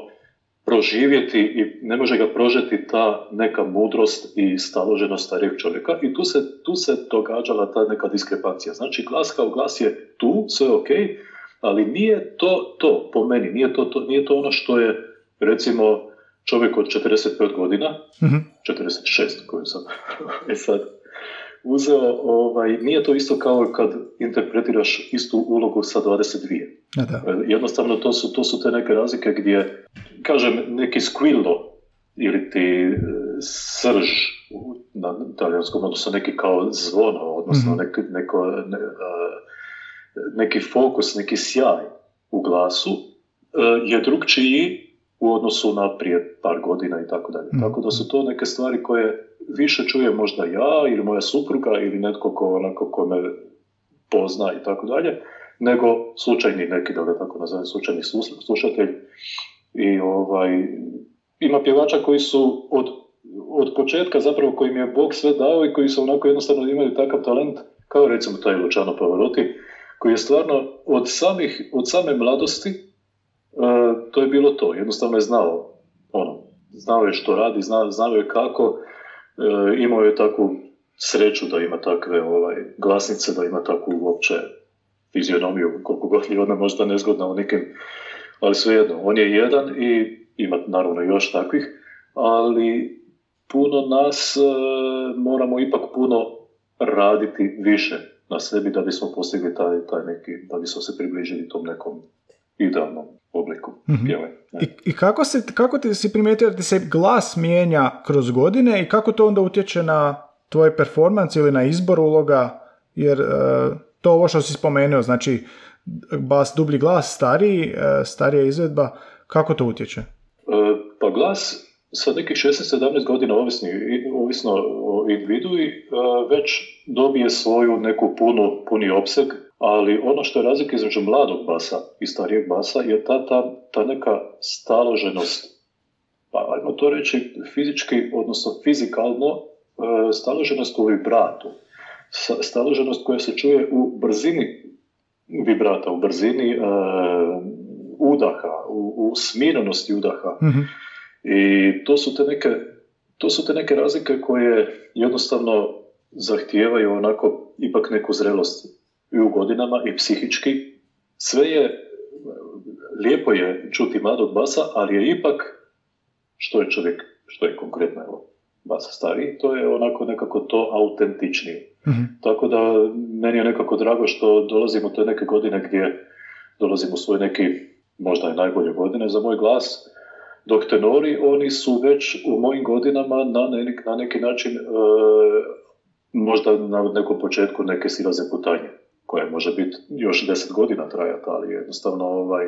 proživjeti i ne može ga prožeti ta neka mudrost i staloženost starijeg čovjeka i tu se, tu se događala ta neka diskrepancija. Znači glas kao glas je tu, sve ok, ali nije to to, po meni, nije to, to, nije to ono što je recimo čovjek od 45 godina, mm-hmm. 46 koju sam [LAUGHS] e sad uzeo, ovaj, nije to isto kao kad interpretiraš istu ulogu sa 22. Da. E, jednostavno to su, to su te neke razlike gdje, kažem, neki squillo ili ti e, srž na talijanskom, odnosno neki kao zvono, odnosno mm neki, neko, ne, neki fokus, neki sjaj u glasu je drugčiji u odnosu na prije par godina i tako dalje. Mhm. Tako da su to neke stvari koje više čuje možda ja ili moja supruga ili netko ko, onako, ko me pozna i tako dalje, nego slučajni neki, da ga tako nazovem, slučajni slušatelj. I ovaj, ima pjevača koji su od, od početka zapravo kojim je Bog sve dao i koji su onako jednostavno imaju takav talent, kao recimo taj Luciano Pavarotti, koji je stvarno od, samih, od same mladosti to je bilo to. Jednostavno je znao, ono, znao je što radi, znao, znao je kako, e, imao je takvu sreću da ima takve ovaj, glasnice, da ima takvu uopće fizionomiju, koliko god je ona možda nezgodna u nekim, ali svejedno, on je jedan i ima naravno još takvih, ali puno nas e, moramo ipak puno raditi više na sebi da bismo postigli taj, taj neki, da bismo se približili tom nekom idealnom obliku mm I, I, kako, se, kako ti si primijetio da se glas mijenja kroz godine i kako to onda utječe na tvoj performans ili na izbor uloga, jer uh, to ovo što si spomenuo, znači bas, dublji glas, stariji, uh, starija izvedba, kako to utječe? Uh, pa glas sa nekih 16-17 godina, ovisni, ovisno o individu, već dobije svoju neku punu, puni opseg ali ono što je razlika između mladog basa i starijeg basa je ta, ta, ta neka staloženost, pa ajmo to reći fizički, odnosno fizikalno, e, staloženost u vibratu. Staloženost koja se čuje u brzini vibrata, u brzini e, udaha, u, u smirenosti udaha. Mhm. I to su te neke to su te neke razlike koje jednostavno zahtijevaju onako ipak neku zrelost i u godinama i psihički. Sve je, lijepo je čuti mladog basa, ali je ipak, što je čovjek, što je konkretno evo, basa stariji, to je onako nekako to autentičnije. mm Tako da meni je nekako drago što dolazimo te neke godine gdje dolazimo u svoje neki, možda i najbolje godine za moj glas, dok tenori, oni su već u mojim godinama na, neki, na neki način e, možda na nekom početku neke silaze putanje koja može biti još deset godina trajati, ali jednostavno ovaj,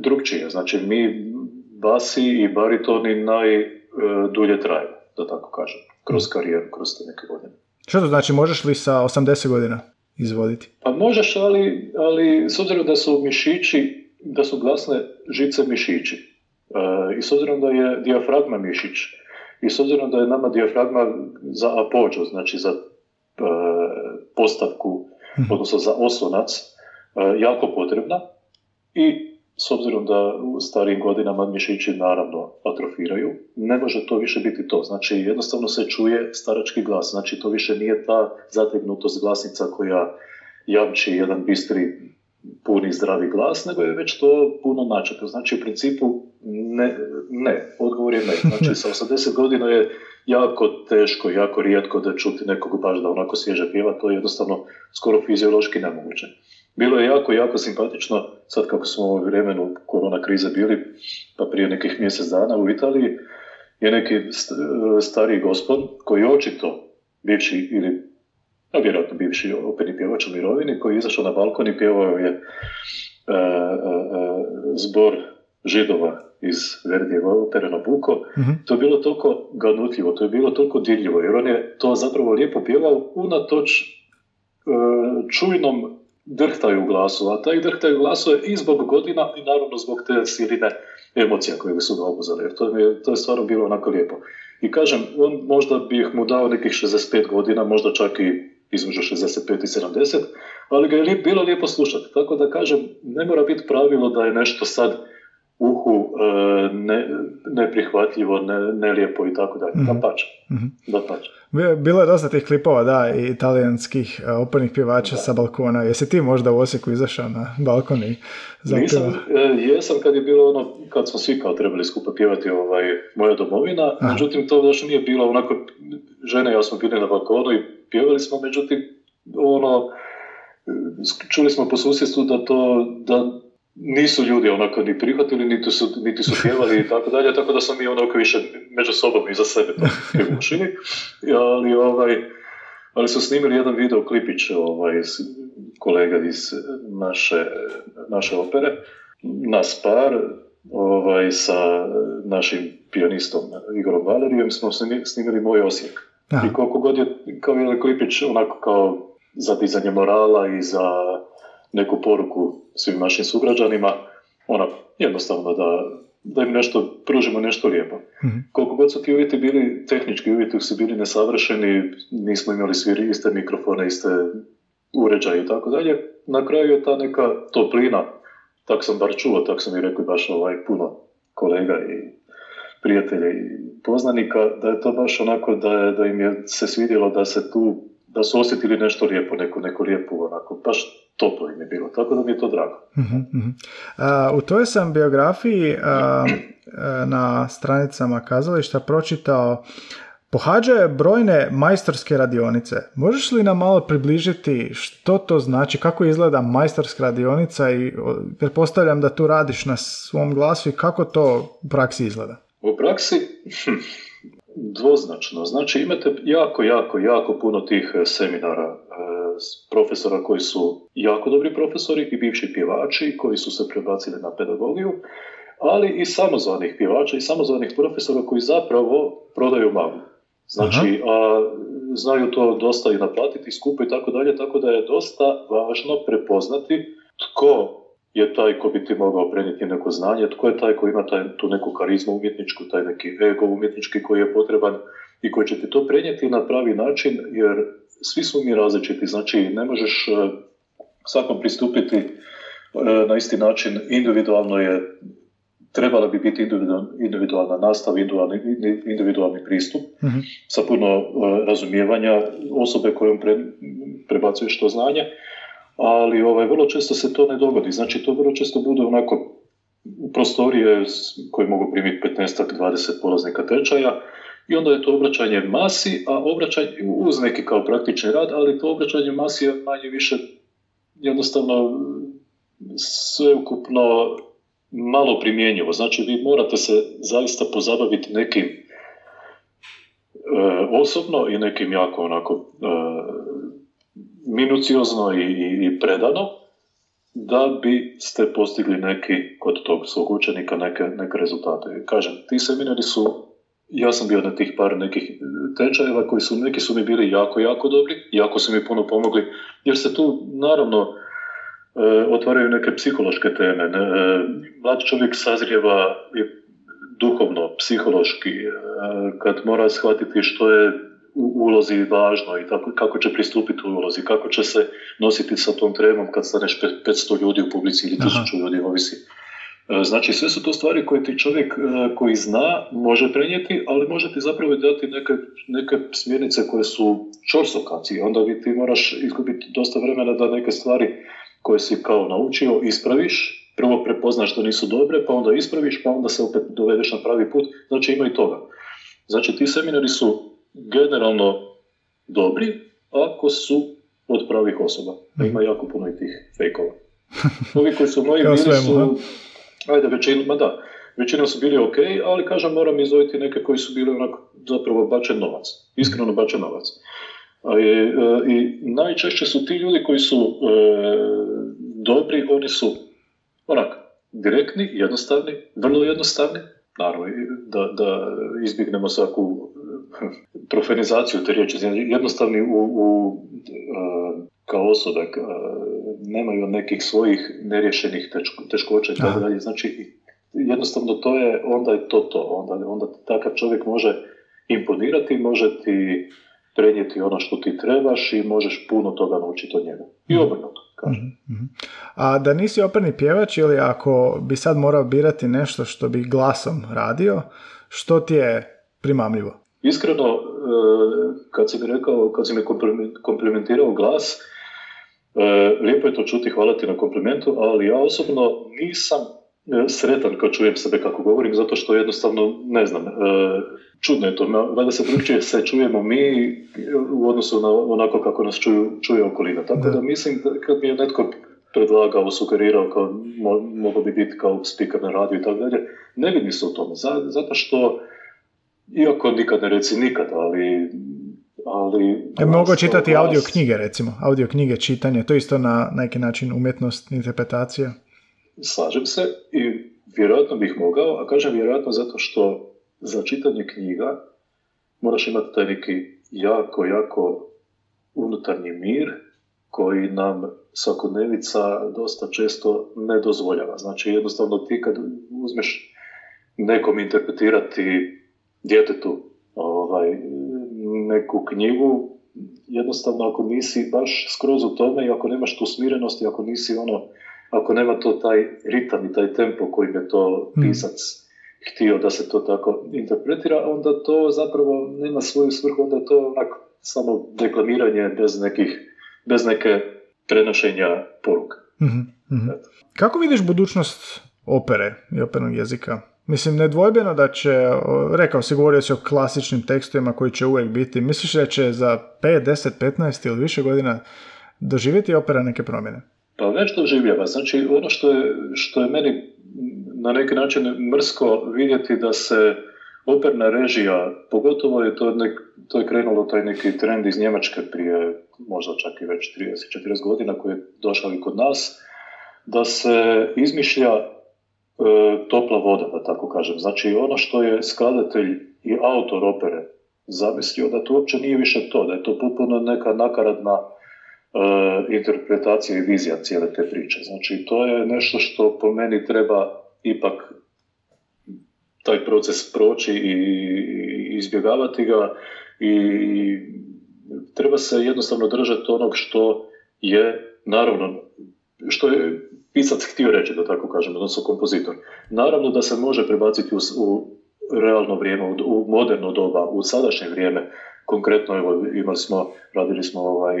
drugčije. Znači mi basi i baritoni najdulje traju, da tako kažem, kroz karijeru, kroz te neke godine. Što to znači, možeš li sa 80 godina izvoditi? Pa možeš, ali, ali s obzirom da su mišići, da su glasne žice mišići e, i s obzirom da je dijafragma mišić i s obzirom da je nama dijafragma za apođo, znači za E, postavku, mhm. odnosno za oslonac, e, jako potrebna i s obzirom da u starijim godinama mišići naravno atrofiraju, ne može to više biti to. Znači jednostavno se čuje starački glas, znači to više nije ta zategnutost glasnica koja jamči jedan bistri puni zdravi glas, nego je već to puno načeto. Znači u principu ne, ne, odgovor je ne. Znači sa 80 godina je jako teško, jako rijetko da čuti nekog baš da onako svježe pjeva, to je jednostavno skoro fiziološki nemoguće. Bilo je jako, jako simpatično, sad kako smo u vremenu korona krize bili, pa prije nekih mjesec dana u Italiji, je neki stariji gospod koji očito bivši ili a vjerojatno bivši operni pjevač u mirovini koji je izašao na balkon i pjevao je e, e, e, zbor židova iz Verdijeva opere Nabuko, mm to je bilo toliko ganutljivo, to je bilo toliko dirljivo, jer on je to zapravo lijepo pjevao unatoč e, čujnom drhtaju u glasu, a taj drhtaju u glasu je i zbog godina i naravno zbog te siline emocija koje su ga obuzeli, jer to je, to je stvarno bilo onako lijepo. I kažem, on možda bih mu dao nekih 65 godina, možda čak i između 65 i 70, ali ga je bilo lijepo slušati. Tako da kažem, ne mora biti pravilo da je nešto sad uhu e, ne, neprihvatljivo, ne, nelijepo i tako dalje. Da pače. Da pače. Bilo je dosta tih klipova, da, i italijanskih e, opernih pjevača sa balkona. Jesi ti možda u Osijeku izašao na balkon i Nisam, e, jesam kad je bilo ono, kad smo svi kao trebali skupa pjevati ovaj, Moja domovina, međutim to još nije bilo onako, žene i ja smo bili na balkonu i pjevali smo, međutim, ono, čuli smo po susjedstvu da to, da nisu ljudi onako ni prihvatili, niti su, niti su pjevali i tako dalje, tako da sam mi onako više među sobom i za sebe to [LAUGHS] pjevušili. Ali, ovaj, ali su snimili jedan video klipić ovaj, kolega iz naše, naše opere, nas par, ovaj, sa našim pijanistom Igorom Valerijem smo snimili Moj Osijek. I koliko god je kao jedan klipić onako kao za dizanje morala i za neku poruku svim našim sugrađanima, ona jednostavno da, da im nešto, pružimo nešto lijepo. mm Koliko god su ti uvjeti bili, tehnički uvjeti su bili nesavršeni, nismo imali svi iste mikrofone, iste uređaje i tako dalje, na kraju je ta neka toplina, tak sam bar čuo, tak sam i rekli baš ovaj, puno kolega i prijatelja i poznanika, da je to baš onako da, je, da im je se svidjelo da se tu, da su osjetili nešto lijepo, neku, neku lijepu onako, baš toplo im je bilo, tako da mi je to drago. Uh, u toj sam biografiji na stranicama kazališta pročitao Pohađaju brojne majstorske radionice. Možeš li nam malo približiti što to znači, kako izgleda majstorska radionica i pretpostavljam da tu radiš na svom glasu i kako to u praksi izgleda? U praksi [LAUGHS] dvoznačno. Znači imate jako, jako, jako puno tih seminara profesora koji su jako dobri profesori i bivši pjevači koji su se prebacili na pedagogiju, ali i samozvanih pjevača i samozvanih profesora koji zapravo prodaju maglu. Znači, a, znaju to dosta i naplatiti skupo i tako dalje, tako da je dosta važno prepoznati tko je taj ko bi ti mogao prenijeti neko znanje, tko je taj ko ima taj, tu neku karizmu umjetničku, taj neki ego umjetnički koji je potreban i koji će ti to prenijeti na pravi način, jer svi smo mi različiti, znači ne možeš e, svakom pristupiti e, na isti način, individualno je, trebala bi biti individualna nastava, individualni, individualni pristup mhm. sa puno e, razumijevanja osobe kojom pre, prebacuješ to znanje, ali ovaj, vrlo često se to ne dogodi, znači to vrlo često bude onako prostorije koje mogu primiti 15-20 polaznika tečaja, i onda je to obraćanje masi, a obraćanje uz neki kao praktični rad, ali to obraćanje masi je manje više jednostavno sveukupno malo primjenjivo. Znači vi morate se zaista pozabaviti nekim e, osobno i nekim jako onako e, minuciozno i, i, predano da bi ste postigli neki kod tog svog učenika neke, neke rezultate. Kažem, ti seminari su ja sam bio na tih par nekih e, tečajeva koji su, neki su mi bili jako, jako dobri, jako su mi puno pomogli, jer se tu naravno e, otvaraju neke psihološke teme. Ne, e, mlad čovjek sazrijeva duhovno, psihološki, kad mora shvatiti što je u ulozi važno i tako, kako će pristupiti u ulozi, kako će se nositi sa tom tremom kad staneš 500 ljudi u publici ili 1000 ljudi, ovisi E, znači sve su to stvari koje ti čovjek e, koji zna može prenijeti, ali može ti zapravo dati neke, neke smjernice koje su čorsokaci. Onda ti moraš izgubiti dosta vremena da neke stvari koje si kao naučio ispraviš, prvo prepoznaš što nisu dobre, pa onda ispraviš, pa onda se opet dovedeš na pravi put. Znači ima i toga. Znači ti seminari su generalno dobri ako su od pravih osoba. Ima jako puno i tih fejkova. [LAUGHS] Ovi koji su moji bili su ajde većinom, da, većinom su bili ok, ali kažem moram izvojiti neke koji su bili onako zapravo bačen novac, iskreno bačen novac. A je, e, I najčešće su ti ljudi koji su e, dobri, oni su onak, direktni, jednostavni, vrlo jednostavni, naravno da, da izbjegnemo svaku [LAUGHS] profenizaciju te riječi, jednostavni u, u kao osobe, nemaju nekih svojih neriješenih teškoća i tako dalje. Znači, jednostavno to je, onda je to to. Onda, onda takav čovjek može imponirati, može ti prenijeti ono što ti trebaš i možeš puno toga naučiti od njega. I mhm. obrnuto, mhm. A da nisi operni pjevač ili ako bi sad morao birati nešto što bi glasom radio, što ti je primamljivo? Iskreno, e, kad si mi rekao, kad si mi komplimentirao glas, e, lijepo je to čuti, hvala ti na komplimentu, ali ja osobno nisam e, sretan kad čujem sebe kako govorim, zato što jednostavno, ne znam, čudno je to, valjda se drugčije se čujemo mi u odnosu na onako kako nas čuju, čuje okolina. Tako da, mislim da kad mi je netko predlagao, sugerirao kao mogu bi biti kao speaker na radiju i tako dalje, ne vidim se u tome. Zato što, iako nikad ne reci nikad, ali ali... Ja mogu čitati audio knjige, recimo. Audio knjige, čitanje, to isto na neki način umjetnost, interpretacija. Slažem se i vjerojatno bih mogao, a kažem vjerojatno zato što za čitanje knjiga moraš imati taj neki jako, jako unutarnji mir koji nam svakodnevica dosta često ne dozvoljava. Znači jednostavno ti kad uzmeš nekom interpretirati djetetu ovaj, neku knjigu, jednostavno ako nisi baš skroz u tome i ako nemaš tu smirenost i ako nisi ono, ako nema to taj ritam i taj tempo koji je to hmm. pisac htio da se to tako interpretira, onda to zapravo nema svoju svrhu, onda je to onako samo deklamiranje bez nekih, bez neke prenošenja poruka. mm Kako vidiš budućnost opere i opernog jezika? Mislim, nedvojbeno da će, rekao si, govorio si o klasičnim tekstovima koji će uvijek biti. Misliš da će za 5, 10, 15 ili više godina doživjeti opera neke promjene? Pa već doživljava. Znači, ono što je, što je meni na neki način mrsko vidjeti da se operna režija, pogotovo je to, nek, to je krenulo taj neki trend iz Njemačke prije možda čak i već 30-40 godina koji je došao i kod nas, da se izmišlja topla voda, da tako kažem. Znači ono što je skladatelj i autor opere zamislio, da to uopće nije više to, da je to potpuno neka nakaradna e, interpretacija i vizija cijele te priče. Znači to je nešto što po meni treba ipak taj proces proći i izbjegavati ga i treba se jednostavno držati onog što je, naravno, što je pisac htio reći, da tako kažem, odnosno kompozitor. Naravno da se može prebaciti u, u realno vrijeme, u moderno doba, u sadašnje vrijeme. Konkretno, evo, imali smo, radili smo ovaj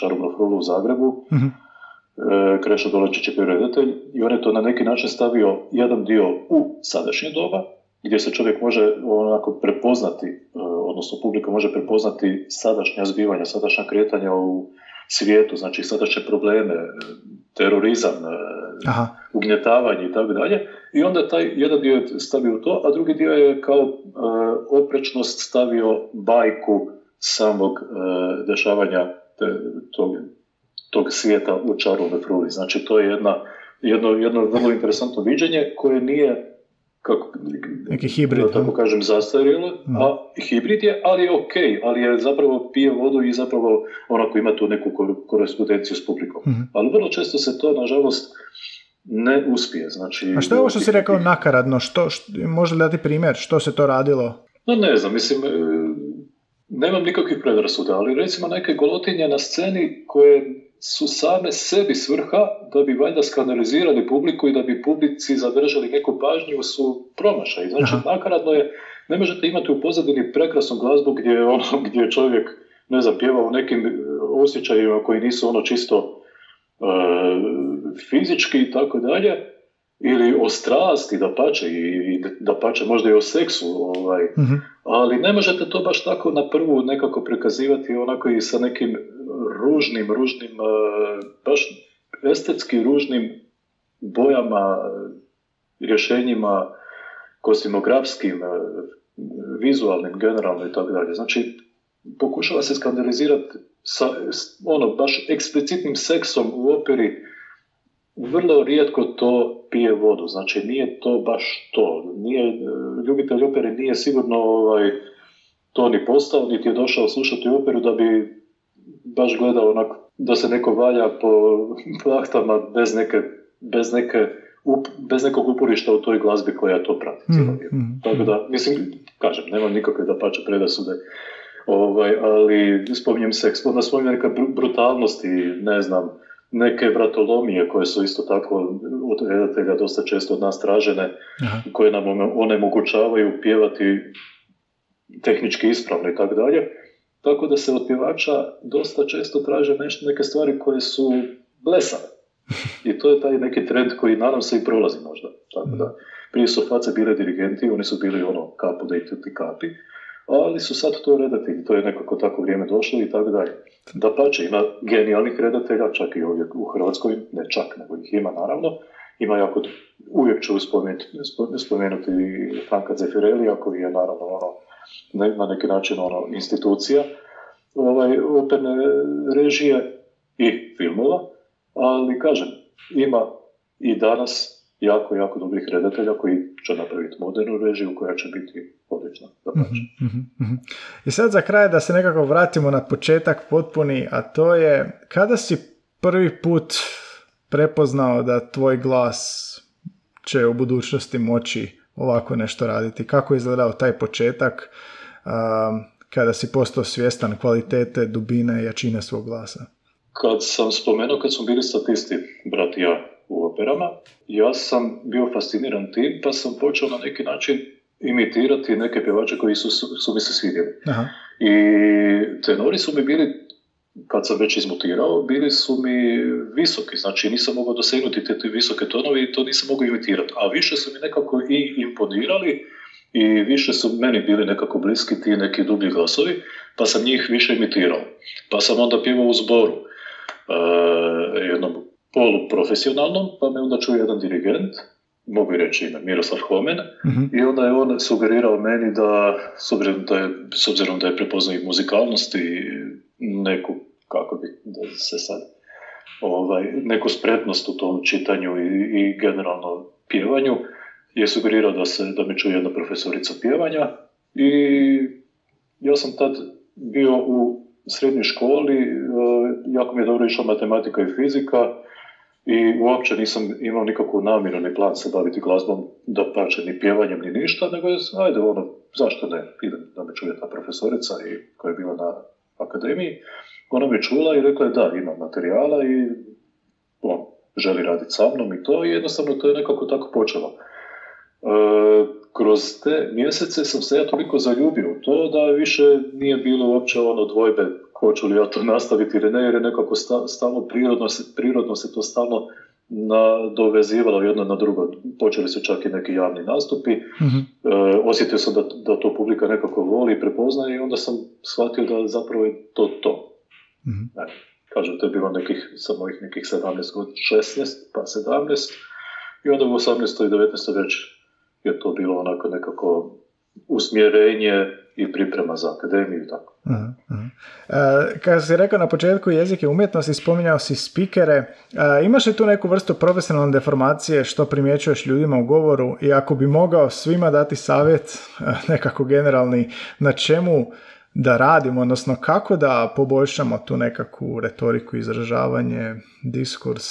čarobnu frulu u Zagrebu, mm E, Krešo Dolačić je bio redatelj i on je to na neki način stavio jedan dio u sadašnje doba, gdje se čovjek može onako prepoznati, e, odnosno publika može prepoznati sadašnja zbivanja, sadašnja kretanja u svijetu, znači sadašnje probleme, terorizam, e, Aha. ugnjetavanje i tako dalje. I onda taj jedan dio je stavio to, a drugi dio je kao oprečnost stavio bajku samog dešavanja te, tog tog svijeta u čarovnoj fruli. Znači to je jedna, jedno, jedno vrlo interesantno viđenje koje nije kako, neki hibrid, da tako kažem, zastarjelo, a hibrid je, ali je ok, ali je zapravo pije vodu i zapravo onako ima tu neku korespondenciju s publikom. mm Ali vrlo često se to, nažalost, ne uspije. Znači, a što je ovo što si rekao nakaradno? Što, što, može li dati primjer? Što se to radilo? No ne znam, mislim, e, nemam nikakvih predrasuda, ali recimo neke golotinje na sceni koje su same sebi svrha da bi valjda skandalizirali publiku i da bi publici zadržali neku pažnju su promašaj. Znači, Aha. nakaradno je, ne možete imati u pozadini prekrasnu glazbu gdje je, ono, [LAUGHS] gdje je čovjek, ne znam, pjeva u nekim e, osjećajima koji nisu ono čisto e, fizički i tako dalje, ili o strasti da pače i da pače možda i o seksu, ovaj. Mhm. ali ne možete to baš tako na prvu nekako prikazivati onako i sa nekim ružnim, ružnim, e, baš estetski ružnim bojama, rješenjima kostimografskim, e, vizualnim, generalno i tako dalje. Znači, pokušava se skandalizirati sa ono, baš eksplicitnim seksom u operi vrlo rijetko to pije vodu, znači nije to baš to. Nije, ljubitelj opere nije sigurno ovaj, to ni postao, niti je došao slušati operu da bi baš gledao onako da se neko valja po [LAUGHS] plahtama bez neke, bez neke bez nekog uporišta u toj glazbi koja to prati mm, mm, Tako da, mislim, kažem, nema nikakve da pače predasude, ovaj, ali spominjem onda spominjem neka brutalnosti, ne znam, neke vratolomije koje su isto tako od redatelja dosta često od nas tražene, koje nam onemogućavaju pjevati tehnički ispravno i tako dalje. Tako da se od pjevača dosta često traže nešto, neke stvari koje su blesave. [LAUGHS] I to je taj neki trend koji nadam se i prolazi možda. Tako da, prije su face bile dirigenti, oni su bili ono kapu da i kapi, ali su sad to redatelji, to je nekako tako vrijeme došlo i tako dalje. Da pače, ima genijalnih redatelja, čak i ovdje u Hrvatskoj, ne čak, nego ih ima naravno, ima jako, uvijek ću spomenuti, spomenuti Franka Zefirelija koji je naravno ono, na neki način ono, institucija ovaj, operne režije i filmova, ali kažem, ima i danas jako, jako dobrih redatelja koji će napraviti modernu režiju koja će biti odlična. mm I sad za kraj da se nekako vratimo na početak potpuni, a to je kada si prvi put prepoznao da tvoj glas će u budućnosti moći ovako nešto raditi? Kako je izgledao taj početak kada si postao svjestan kvalitete, dubine i jačine svog glasa? Kad sam spomenuo, kad smo bili statisti, brat i ja, operama, ja sam bio fasciniran tim, pa sam počeo na neki način imitirati neke pjevače koji su, su mi se svidjeli. Aha. I tenori su mi bili kad sam već izmutirao, bili su mi visoki, znači nisam mogao dosegnuti te, te visoke tonovi i to nisam mogao imitirati. A više su mi nekako i imponirali i više su meni bili nekako bliski ti neki dublji glasovi, pa sam njih više imitirao. Pa sam onda pjevao u zboru, e, jednom poluprofesionalnom, pa me onda čuje jedan dirigent, mogu reći ime, Miroslav Homen, mhm. i onda je on sugerirao meni da, s obzirom da je, s obzirom da je prepoznao i muzikalnost i neku, kako bi da se sad, ovaj, neku spretnost u tom čitanju i, i generalno pjevanju, je sugerirao da, se, da me čuje jedna profesorica pjevanja i ja sam tad bio u srednjoj školi, e, jako mi je dobro išla matematika i fizika i uopće nisam imao nikakvu namjeru ni plan se baviti glazbom, da pače ni pjevanjem ni ništa, nego je, ajde ono, zašto ne, idem da me čuje ta profesorica i, koja je bila na akademiji. Ona me čula i rekla je da, ima materijala i on želi raditi sa mnom i to i jednostavno to je nekako tako počelo. E, kroz te mjesece sam se ja toliko zaljubio u to da više nije bilo uopće ono dvojbe hoću li ja to nastaviti ili ne, jer je nekako stalno prirodno se, prirodno se to stalno dovezivalo jedno na drugo. Počeli su čak i neki javni nastupi. mm osjetio sam da, da to publika nekako voli i prepoznaje i onda sam shvatio da zapravo je to to. mm kažem, to je bilo nekih, sa mojih nekih 17 godina, 16 pa 17 i onda u 18. i 19. već je to bilo onako nekako usmjerenje i priprema za akademiju i tako. Uh-huh. Uh, kada si rekao na početku jezik je umjetnost spominjao si spikere, uh, imaš li tu neku vrstu profesionalne deformacije što primjećuješ ljudima u govoru i ako bi mogao svima dati savjet, uh, nekako generalni, na čemu da radimo, odnosno kako da poboljšamo tu nekakvu retoriku, izražavanje, diskurs,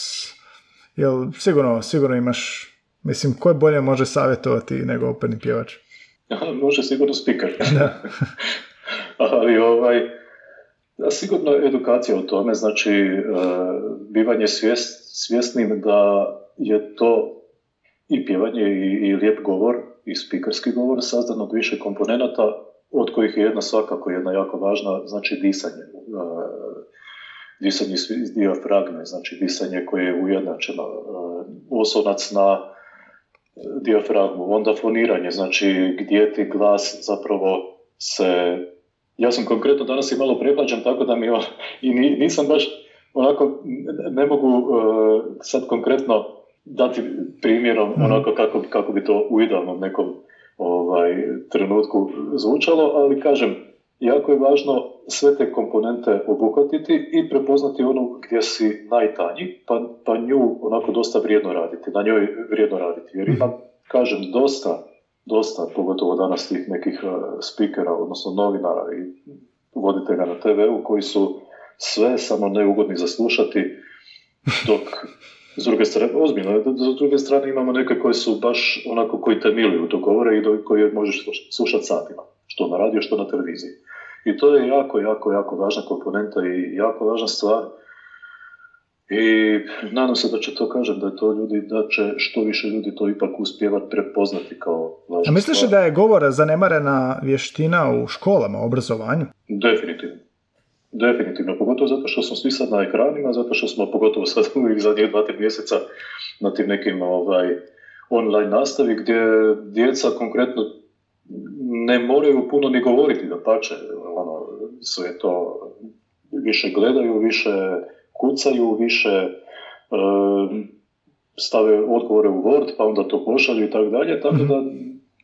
jel sigurno, sigurno imaš Mislim, ko bolje može savjetovati nego operni pjevač? [LAUGHS] može sigurno speaker. [LAUGHS] [LAUGHS] Ali ovaj, sigurno edukacija o tome, znači e, bivanje svijest, svjesnim da je to i pjevanje i, i lijep govor i spikerski govor sazdan od više komponenata, od kojih je jedna svakako jedna jako važna, znači disanje. E, disanje diafragme, znači disanje koje je ujednačeno. E, osonac na diafragmu, onda foniranje, znači gdje ti glas zapravo se... Ja sam konkretno danas i malo preplađen, tako da mi [LAUGHS] i nisam baš onako, ne mogu uh, sad konkretno dati primjerom mm. onako kako, kako bi to u idealnom nekom ovaj, trenutku zvučalo, ali kažem, jako je važno sve te komponente obuhvatiti i prepoznati onu gdje si najtanji, pa, pa nju onako dosta vrijedno raditi, na njoj vrijedno raditi. Jer ima, kažem, dosta, dosta, pogotovo danas tih nekih uh, spikera, odnosno novinara i voditelja na TV-u koji su sve samo neugodni za slušati, dok s druge strane, ozbiljno, s druge strane imamo neke koji su baš onako koji te miluju to govore i do, koje možeš slušati satima, što na radio, što na televiziji. I to je jako, jako, jako važna komponenta i jako važna stvar. I nadam se da će to kažem, da je to ljudi, da će što više ljudi to ipak uspjevati prepoznati kao važna A misliš da je govora zanemarena vještina u školama, obrazovanju? Definitivno. Definitivno, pogotovo zato što smo svi sad na ekranima, zato što smo pogotovo sad [LAUGHS] u zadnjih dva, tri mjeseca na tim nekim ovaj, online nastavi gdje djeca konkretno ne moraju puno ni govoriti da pače, ono, sve to više gledaju, više kucaju, više e, stave odgovore u Word, pa onda to pošalju i tako dalje, tako da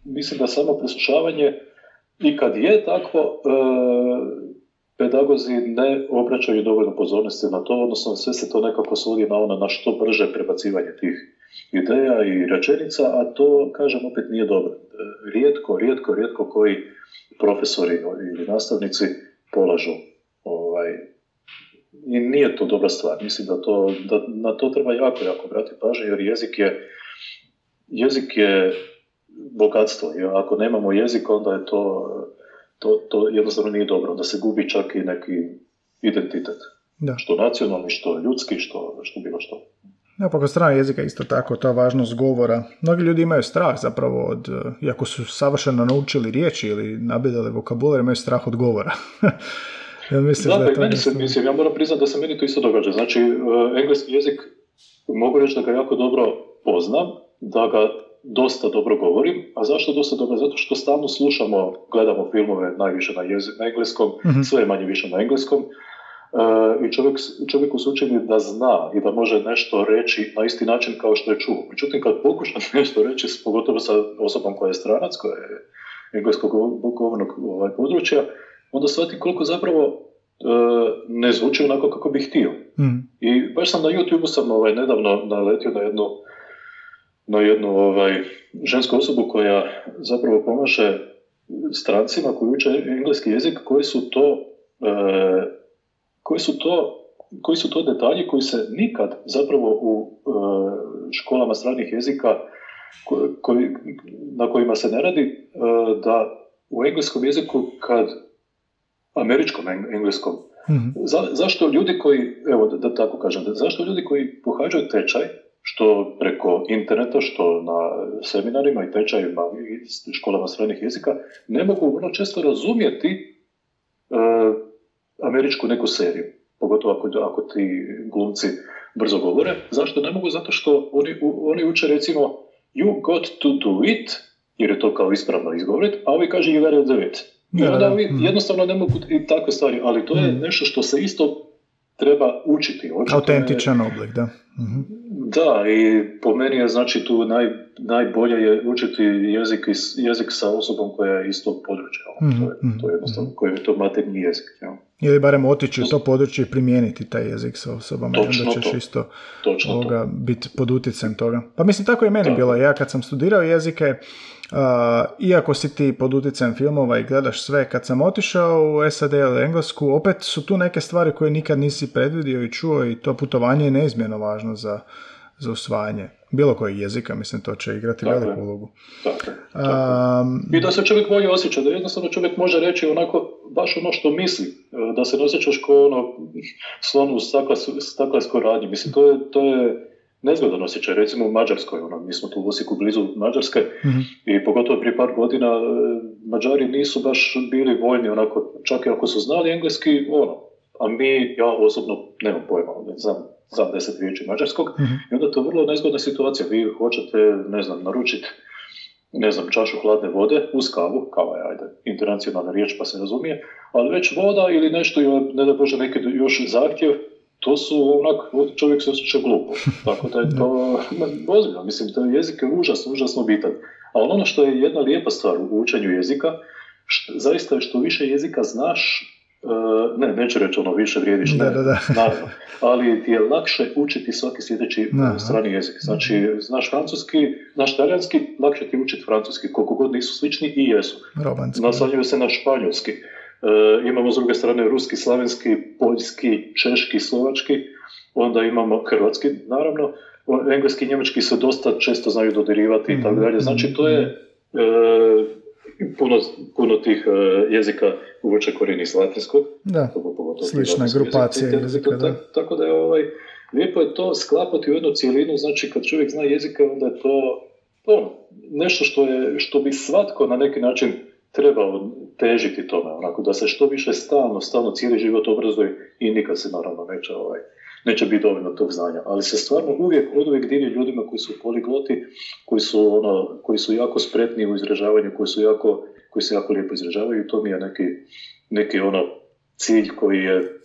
mislim da samo preslušavanje i kad je takvo, e, pedagozi ne obraćaju dovoljno pozornosti na to, odnosno sve se to nekako svodi na ono na što brže prebacivanje tih ideja i rečenica, a to, kažem, opet nije dobro. Rijetko, rijetko, rijetko koji profesori ili nastavnici polažu ovaj, i nije to dobra stvar. Mislim da, to, da na to treba jako, jako brati pažnju, jer jezik je, jezik je bogatstvo. ako nemamo jezik, onda je to to, to jednostavno nije dobro, da se gubi čak i neki identitet. Da. Što nacionalni, što ljudski, što, što bilo što. Ja, pa kod jezika isto tako, ta važnost govora. Mnogi ljudi imaju strah zapravo od, iako su savršeno naučili riječi ili nabidali vokabular, imaju strah od govora. [LAUGHS] ja mislim da, da to meni se, mislim, ja moram priznati da se meni to isto događa. Znači, uh, engleski jezik mogu reći da ga jako dobro poznam, da ga dosta dobro govorim. A zašto dosta dobro? Zato što stalno slušamo, gledamo filmove najviše na, na engleskom, mm sve manje više na engleskom. Uh, I čovjek, čovjek u slučaju da zna i da može nešto reći na isti način kao što je čuo. Međutim, kad pokuša [LAUGHS] nešto reći, pogotovo sa osobom koja je stranac, koja je engleskog govornog ovaj, područja, onda shvati koliko zapravo uh, ne zvuči onako kako bih htio. mm I baš sam na YouTube sam ovaj, nedavno naletio na jednu na jednu ovaj, žensku osobu koja zapravo pomaže strancima koji uče engleski jezik, koji su to, e, koji su to koji su to detalji koji se nikad zapravo u e, školama stranih jezika koji, na kojima se ne radi, e, da u engleskom jeziku kad američkom engleskom, mm zašto ljudi koji, evo da, da tako kažem, zašto ljudi koji pohađaju tečaj što preko interneta, što na seminarima i tečajima i školama stranih jezika, ne mogu vrlo često razumjeti e, američku neku seriju. Pogotovo ako, ako ti glumci brzo govore. Zašto ne mogu? Zato što oni, oni uče recimo you got to do it, jer je to kao ispravno izgovoriti, a ovi kaže you gotta do it. I onda ovi mm. jednostavno ne mogu i takve stvari, ali to je mm. nešto što se isto treba učiti. Autentičan oblik, da. Mhm. Da, i po meni je znači tu naj, najbolje je učiti jezik, jezik sa osobom koja je iz tog područja. Mm-hmm. To, je, mhm, to je jednostavno, mm-hmm. koji je to materni jezik. Ja. Ili barem otići u to područje i primijeniti taj jezik sa osobama. Točno onda ćeš to. isto ovoga, biti pod utjecajem toga. Pa mislim, tako je meni da. bilo. Ja kad sam studirao jezike, Uh, iako si ti pod utjecajem filmova i gledaš sve, kad sam otišao u SAD ili Englesku, opet su tu neke stvari koje nikad nisi predvidio i čuo i to putovanje je neizmjerno važno za, za usvajanje bilo kojeg jezika, mislim, to će igrati tako veliku ulogu. Tako, Um, I da se čovjek bolje osjeća, da jednostavno čovjek može reći onako, baš ono što misli, da se ne osjećaš kao ono slon u staklarskoj radnji. Mislim, to je, to je nezgodan osjećaj, recimo u Mađarskoj, ono, mi smo tu u Osijeku blizu Mađarske mm i pogotovo prije par godina e, Mađari nisu baš bili voljni, onako, čak i ako su znali engleski, ono, a mi, ja osobno nemam pojma, ne znam, znam deset riječi mađarskog, mm i onda to je vrlo nezgodna situacija, vi hoćete, ne znam, naručiti ne znam, čašu hladne vode uz kavu, kava je, ajde, internacionalna riječ pa se razumije, ali već voda ili nešto, ne da Bože neki još zahtjev, to su onak, čovjek se osjeća glupo. [LAUGHS] Tako da je to ozbiljno. Mislim, to jezik je užasno, užasno bitan. Ali ono što je jedna lijepa stvar u učenju jezika zaista što više jezika znaš, ne, neću reći ono više vrijediš, ne, da, da, [LAUGHS] naravno, ali ti je lakše učiti svaki sljedeći strani jezik. Znači, znaš francuski, znaš talijanski, lakše ti učiti francuski, koliko god nisu slični i jesu. Nasanjuju se na španjolski. E, imamo s druge strane ruski, slavenski, poljski, češki, slovački, onda imamo hrvatski, naravno, engleski i njemački se dosta često znaju dodirivati i tako dalje. Znači, to je e, puno, puno tih uh, jezika uvuče korijeni iz latinskog. Da, slična grupacija jezika, da. Tako da je ovaj, lijepo je to sklapati u jednu cijelinu, znači kad čovjek zna jezika, onda je to ono, nešto što, je, što bi svatko na neki način trebao težiti tome, onako da se što više stalno, stalno cijeli život obrazuje i nikad se naravno neće ovaj, neće biti dovoljno tog znanja, ali se stvarno uvijek od uvijek divi ljudima koji su poligloti, koji su, ono, koji su jako spretni u izražavanju, koji su jako, koji se jako lijepo izražavaju i to mi je neki, neki ono cilj koji je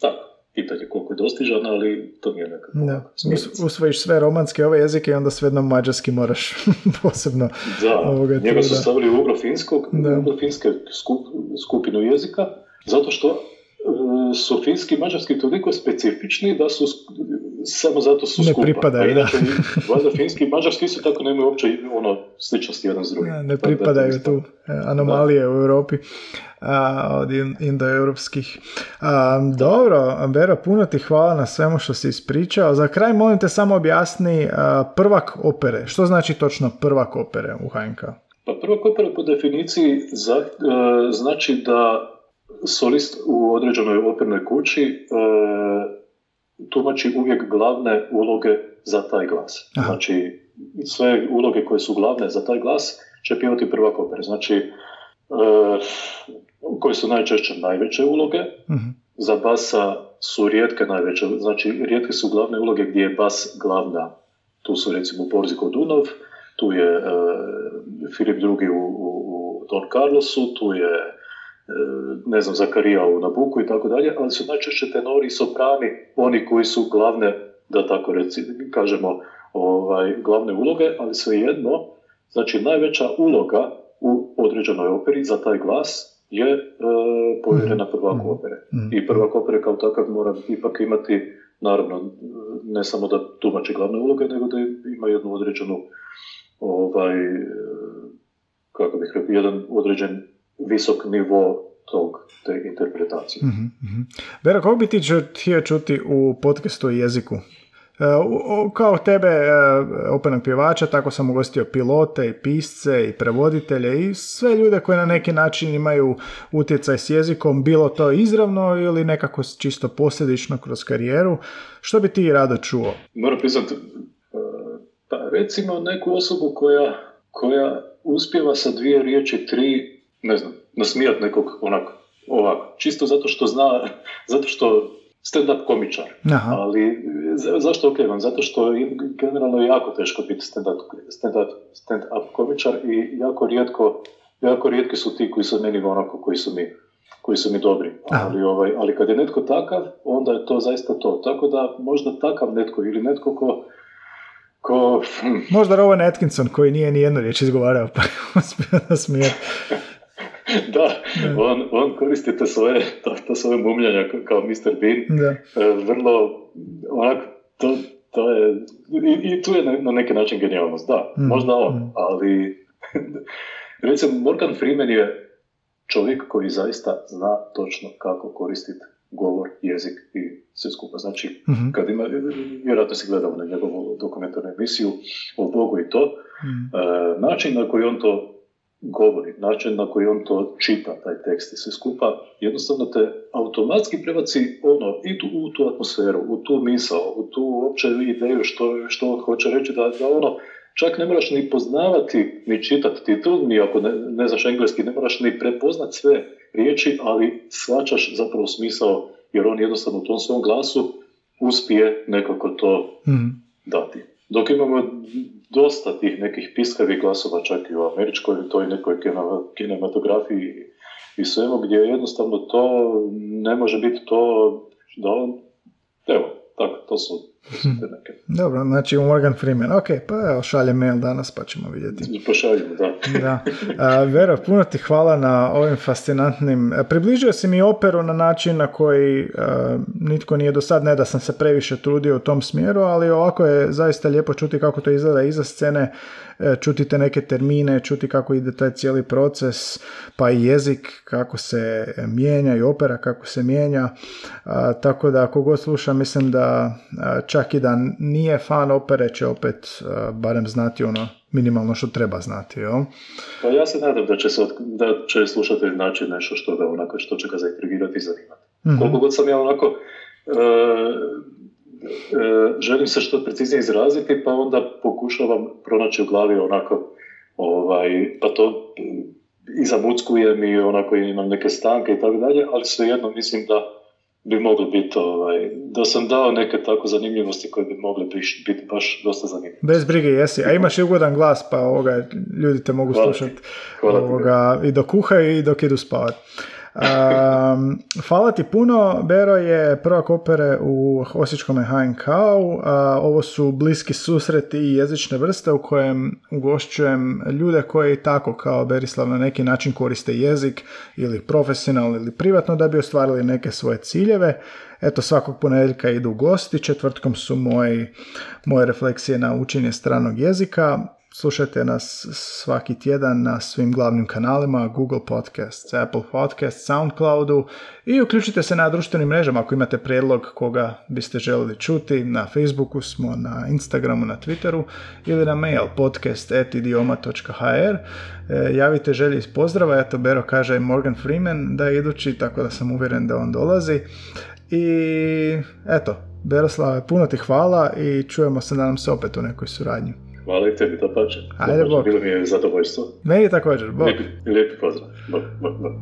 tako, pitanje koliko je dostižan, ali to mi je nekako... Da. Usvojiš sve romanske ove jezike i onda sve jedno mađarski moraš [LAUGHS] posebno... Da, ovoga njega su stavili u ugrofinskog, ugrofinske skup, skupinu jezika, zato što su finski i mađarski toliko specifični da su samo zato su ne skupa. pripadaju, da. Valjda finski i mađarski su tako nemaju uopće ono sličnosti jedan s drugim. Ne, ne pripadaju tu e, anomalije u Europi a, od indoeuropskih. dobro, Bero, puno ti hvala na svemu što si ispričao. Za kraj molim te samo objasni prvak opere. Što znači točno prvak opere u HNK? Pa prvak opere po definiciji za, e, znači da solist u određenoj opernoj kući e, tumači uvijek glavne uloge za taj glas. Aha. Znači, sve uloge koje su glavne za taj glas će pjevati prvak opere. Znači, e, koje su najčešće najveće uloge, uh za basa su rijetke najveće, znači rijetke su glavne uloge gdje je bas glavna. Tu su recimo Borziko Dunov, tu je e, Filip II. u, u, u Don Carlosu, tu je ne znam, Zakarija u Nabuku i tako dalje, ali su najčešće tenori i soprani oni koji su glavne, da tako reci, kažemo, ovaj, glavne uloge, ali svejedno, znači najveća uloga u određenoj operi za taj glas je e, povjerena prvaku mhm. opere. Mhm. I prvak opere kao takav mora ipak imati, naravno, ne samo da tumači glavne uloge, nego da ima jednu određenu ovaj, kako bih rekao, jedan određen visok nivo tog, te interpretacije. Mm-hmm. Bera, kako bi ti htio čuti u podcastu o jeziku? E, kao tebe, e, openog pjevača, tako sam ugostio pilote i pisce i prevoditelje i sve ljude koji na neki način imaju utjecaj s jezikom, bilo to izravno ili nekako čisto posljedično kroz karijeru. Što bi ti rado čuo? Moram priznati, e, pa recimo neku osobu koja, koja uspjeva sa dvije riječi, tri ne znam, nasmijat nekog onako, ovako, čisto zato što zna, [LAUGHS] zato što stand-up komičar. Aha. Ali zašto ok Zato što generalno je jako teško biti stand-up, stand-up, stand-up komičar i jako rijetko, jako rijetki su ti koji su meni onako, koji su mi koji su mi dobri. Ali, ovaj, ali kad je netko takav, onda je to zaista to. Tako da možda takav netko ili netko ko, ko... [LAUGHS] Možda Rowan Atkinson koji nije ni jednu riječ izgovarao pa [LAUGHS] uspio nasmijati. [LAUGHS] da, on, on koristi to svoje, to, to svoje mumljanja kao Mr. Bean. Da. E, vrlo, onak, to, to je, i, i tu je na, neki način genijalnost, da, mm. možda on, mm. ali [LAUGHS] recimo Morgan Freeman je čovjek koji zaista zna točno kako koristiti govor, jezik i sve skupa. Znači, mm kad ima, vjerojatno si gledao na njegovu dokumentarnu emisiju o Bogu i to, mm. e, način na koji on to govori, način na koji on to čita, taj tekst i sve skupa, jednostavno te automatski prebaci ono, i tu, u tu atmosferu, u tu misao, u tu uopće ideju što, što on hoće reći, da, da ono, čak ne moraš ni poznavati, ni čitati ti tu, ni ako ne, ne znaš engleski, ne moraš ni prepoznat sve riječi, ali svačaš zapravo smisao, jer on jednostavno u tom svom glasu uspije nekako to mm. dati. Dok imamo dosta tih nekih piskavih glasova čak i u američkoj toj nekoj kinematografiji i svemu gdje jednostavno to ne može biti to da on, evo, tako, to su [LAUGHS] Dobro, znači Morgan Freeman. Ok, pa evo, šalje mail danas pa ćemo vidjeti. Pošaljemo, da. [LAUGHS] da. A, Vera, puno ti hvala na ovim fascinantnim... Približio si mi operu na način na koji nitko nije do sad, ne da sam se previše trudio u tom smjeru, ali ovako je zaista lijepo čuti kako to izgleda iza scene E, čuti te neke termine, čuti kako ide taj cijeli proces, pa i jezik kako se mijenja i opera kako se mijenja. tako da ako god sluša mislim da čak i da nije fan opere će opet barem znati ono minimalno što treba znati, jel? Pa ja se nadam da će, se, da će slušatelj naći nešto što ga onako, što će ga zaintrigirati i zanimati. mm Koliko god sam ja onako e, E, želim se što preciznije izraziti, pa onda pokušavam pronaći u glavi onako, ovaj, pa to i zamuckujem i onako imam neke stanke i tako dalje, ali svejedno mislim da bi mogli biti, ovaj, da sam dao neke tako zanimljivosti koje bi mogle biti baš dosta zanimljive. Bez brige jesi, a imaš i ugodan glas, pa ovoga, ljudi te mogu slušati i dok kuhaju i dok idu spavati. Um, hvala ti puno. Bero je prvak opere u Osječkom HNK. Uh, ovo su bliski susreti i jezične vrste u kojem ugošćujem ljude koji tako kao Berislav na neki način koriste jezik ili profesionalno ili privatno da bi ostvarili neke svoje ciljeve. Eto, svakog ponedjeljka idu gosti, četvrtkom su moji, moje refleksije na učenje stranog jezika. Slušajte nas svaki tjedan na svim glavnim kanalima Google Podcasts, Apple Podcasts, Soundcloudu i uključite se na društvenim mrežama ako imate prijedlog koga biste željeli čuti. Na Facebooku smo, na Instagramu, na Twitteru ili na mail podcast.idioma.hr e, Javite želji iz pozdrava, eto Bero kaže Morgan Freeman da je idući, tako da sam uvjeren da on dolazi. I eto, Beroslave, puno ti hvala i čujemo se nadam se opet u nekoj suradnji. Hvala i tebi, da pače. Ajde, Bog. Bilo mi je zadovoljstvo. Meni također, Bog. Lijepi, lijepi pozdrav. Bog, bog, bog.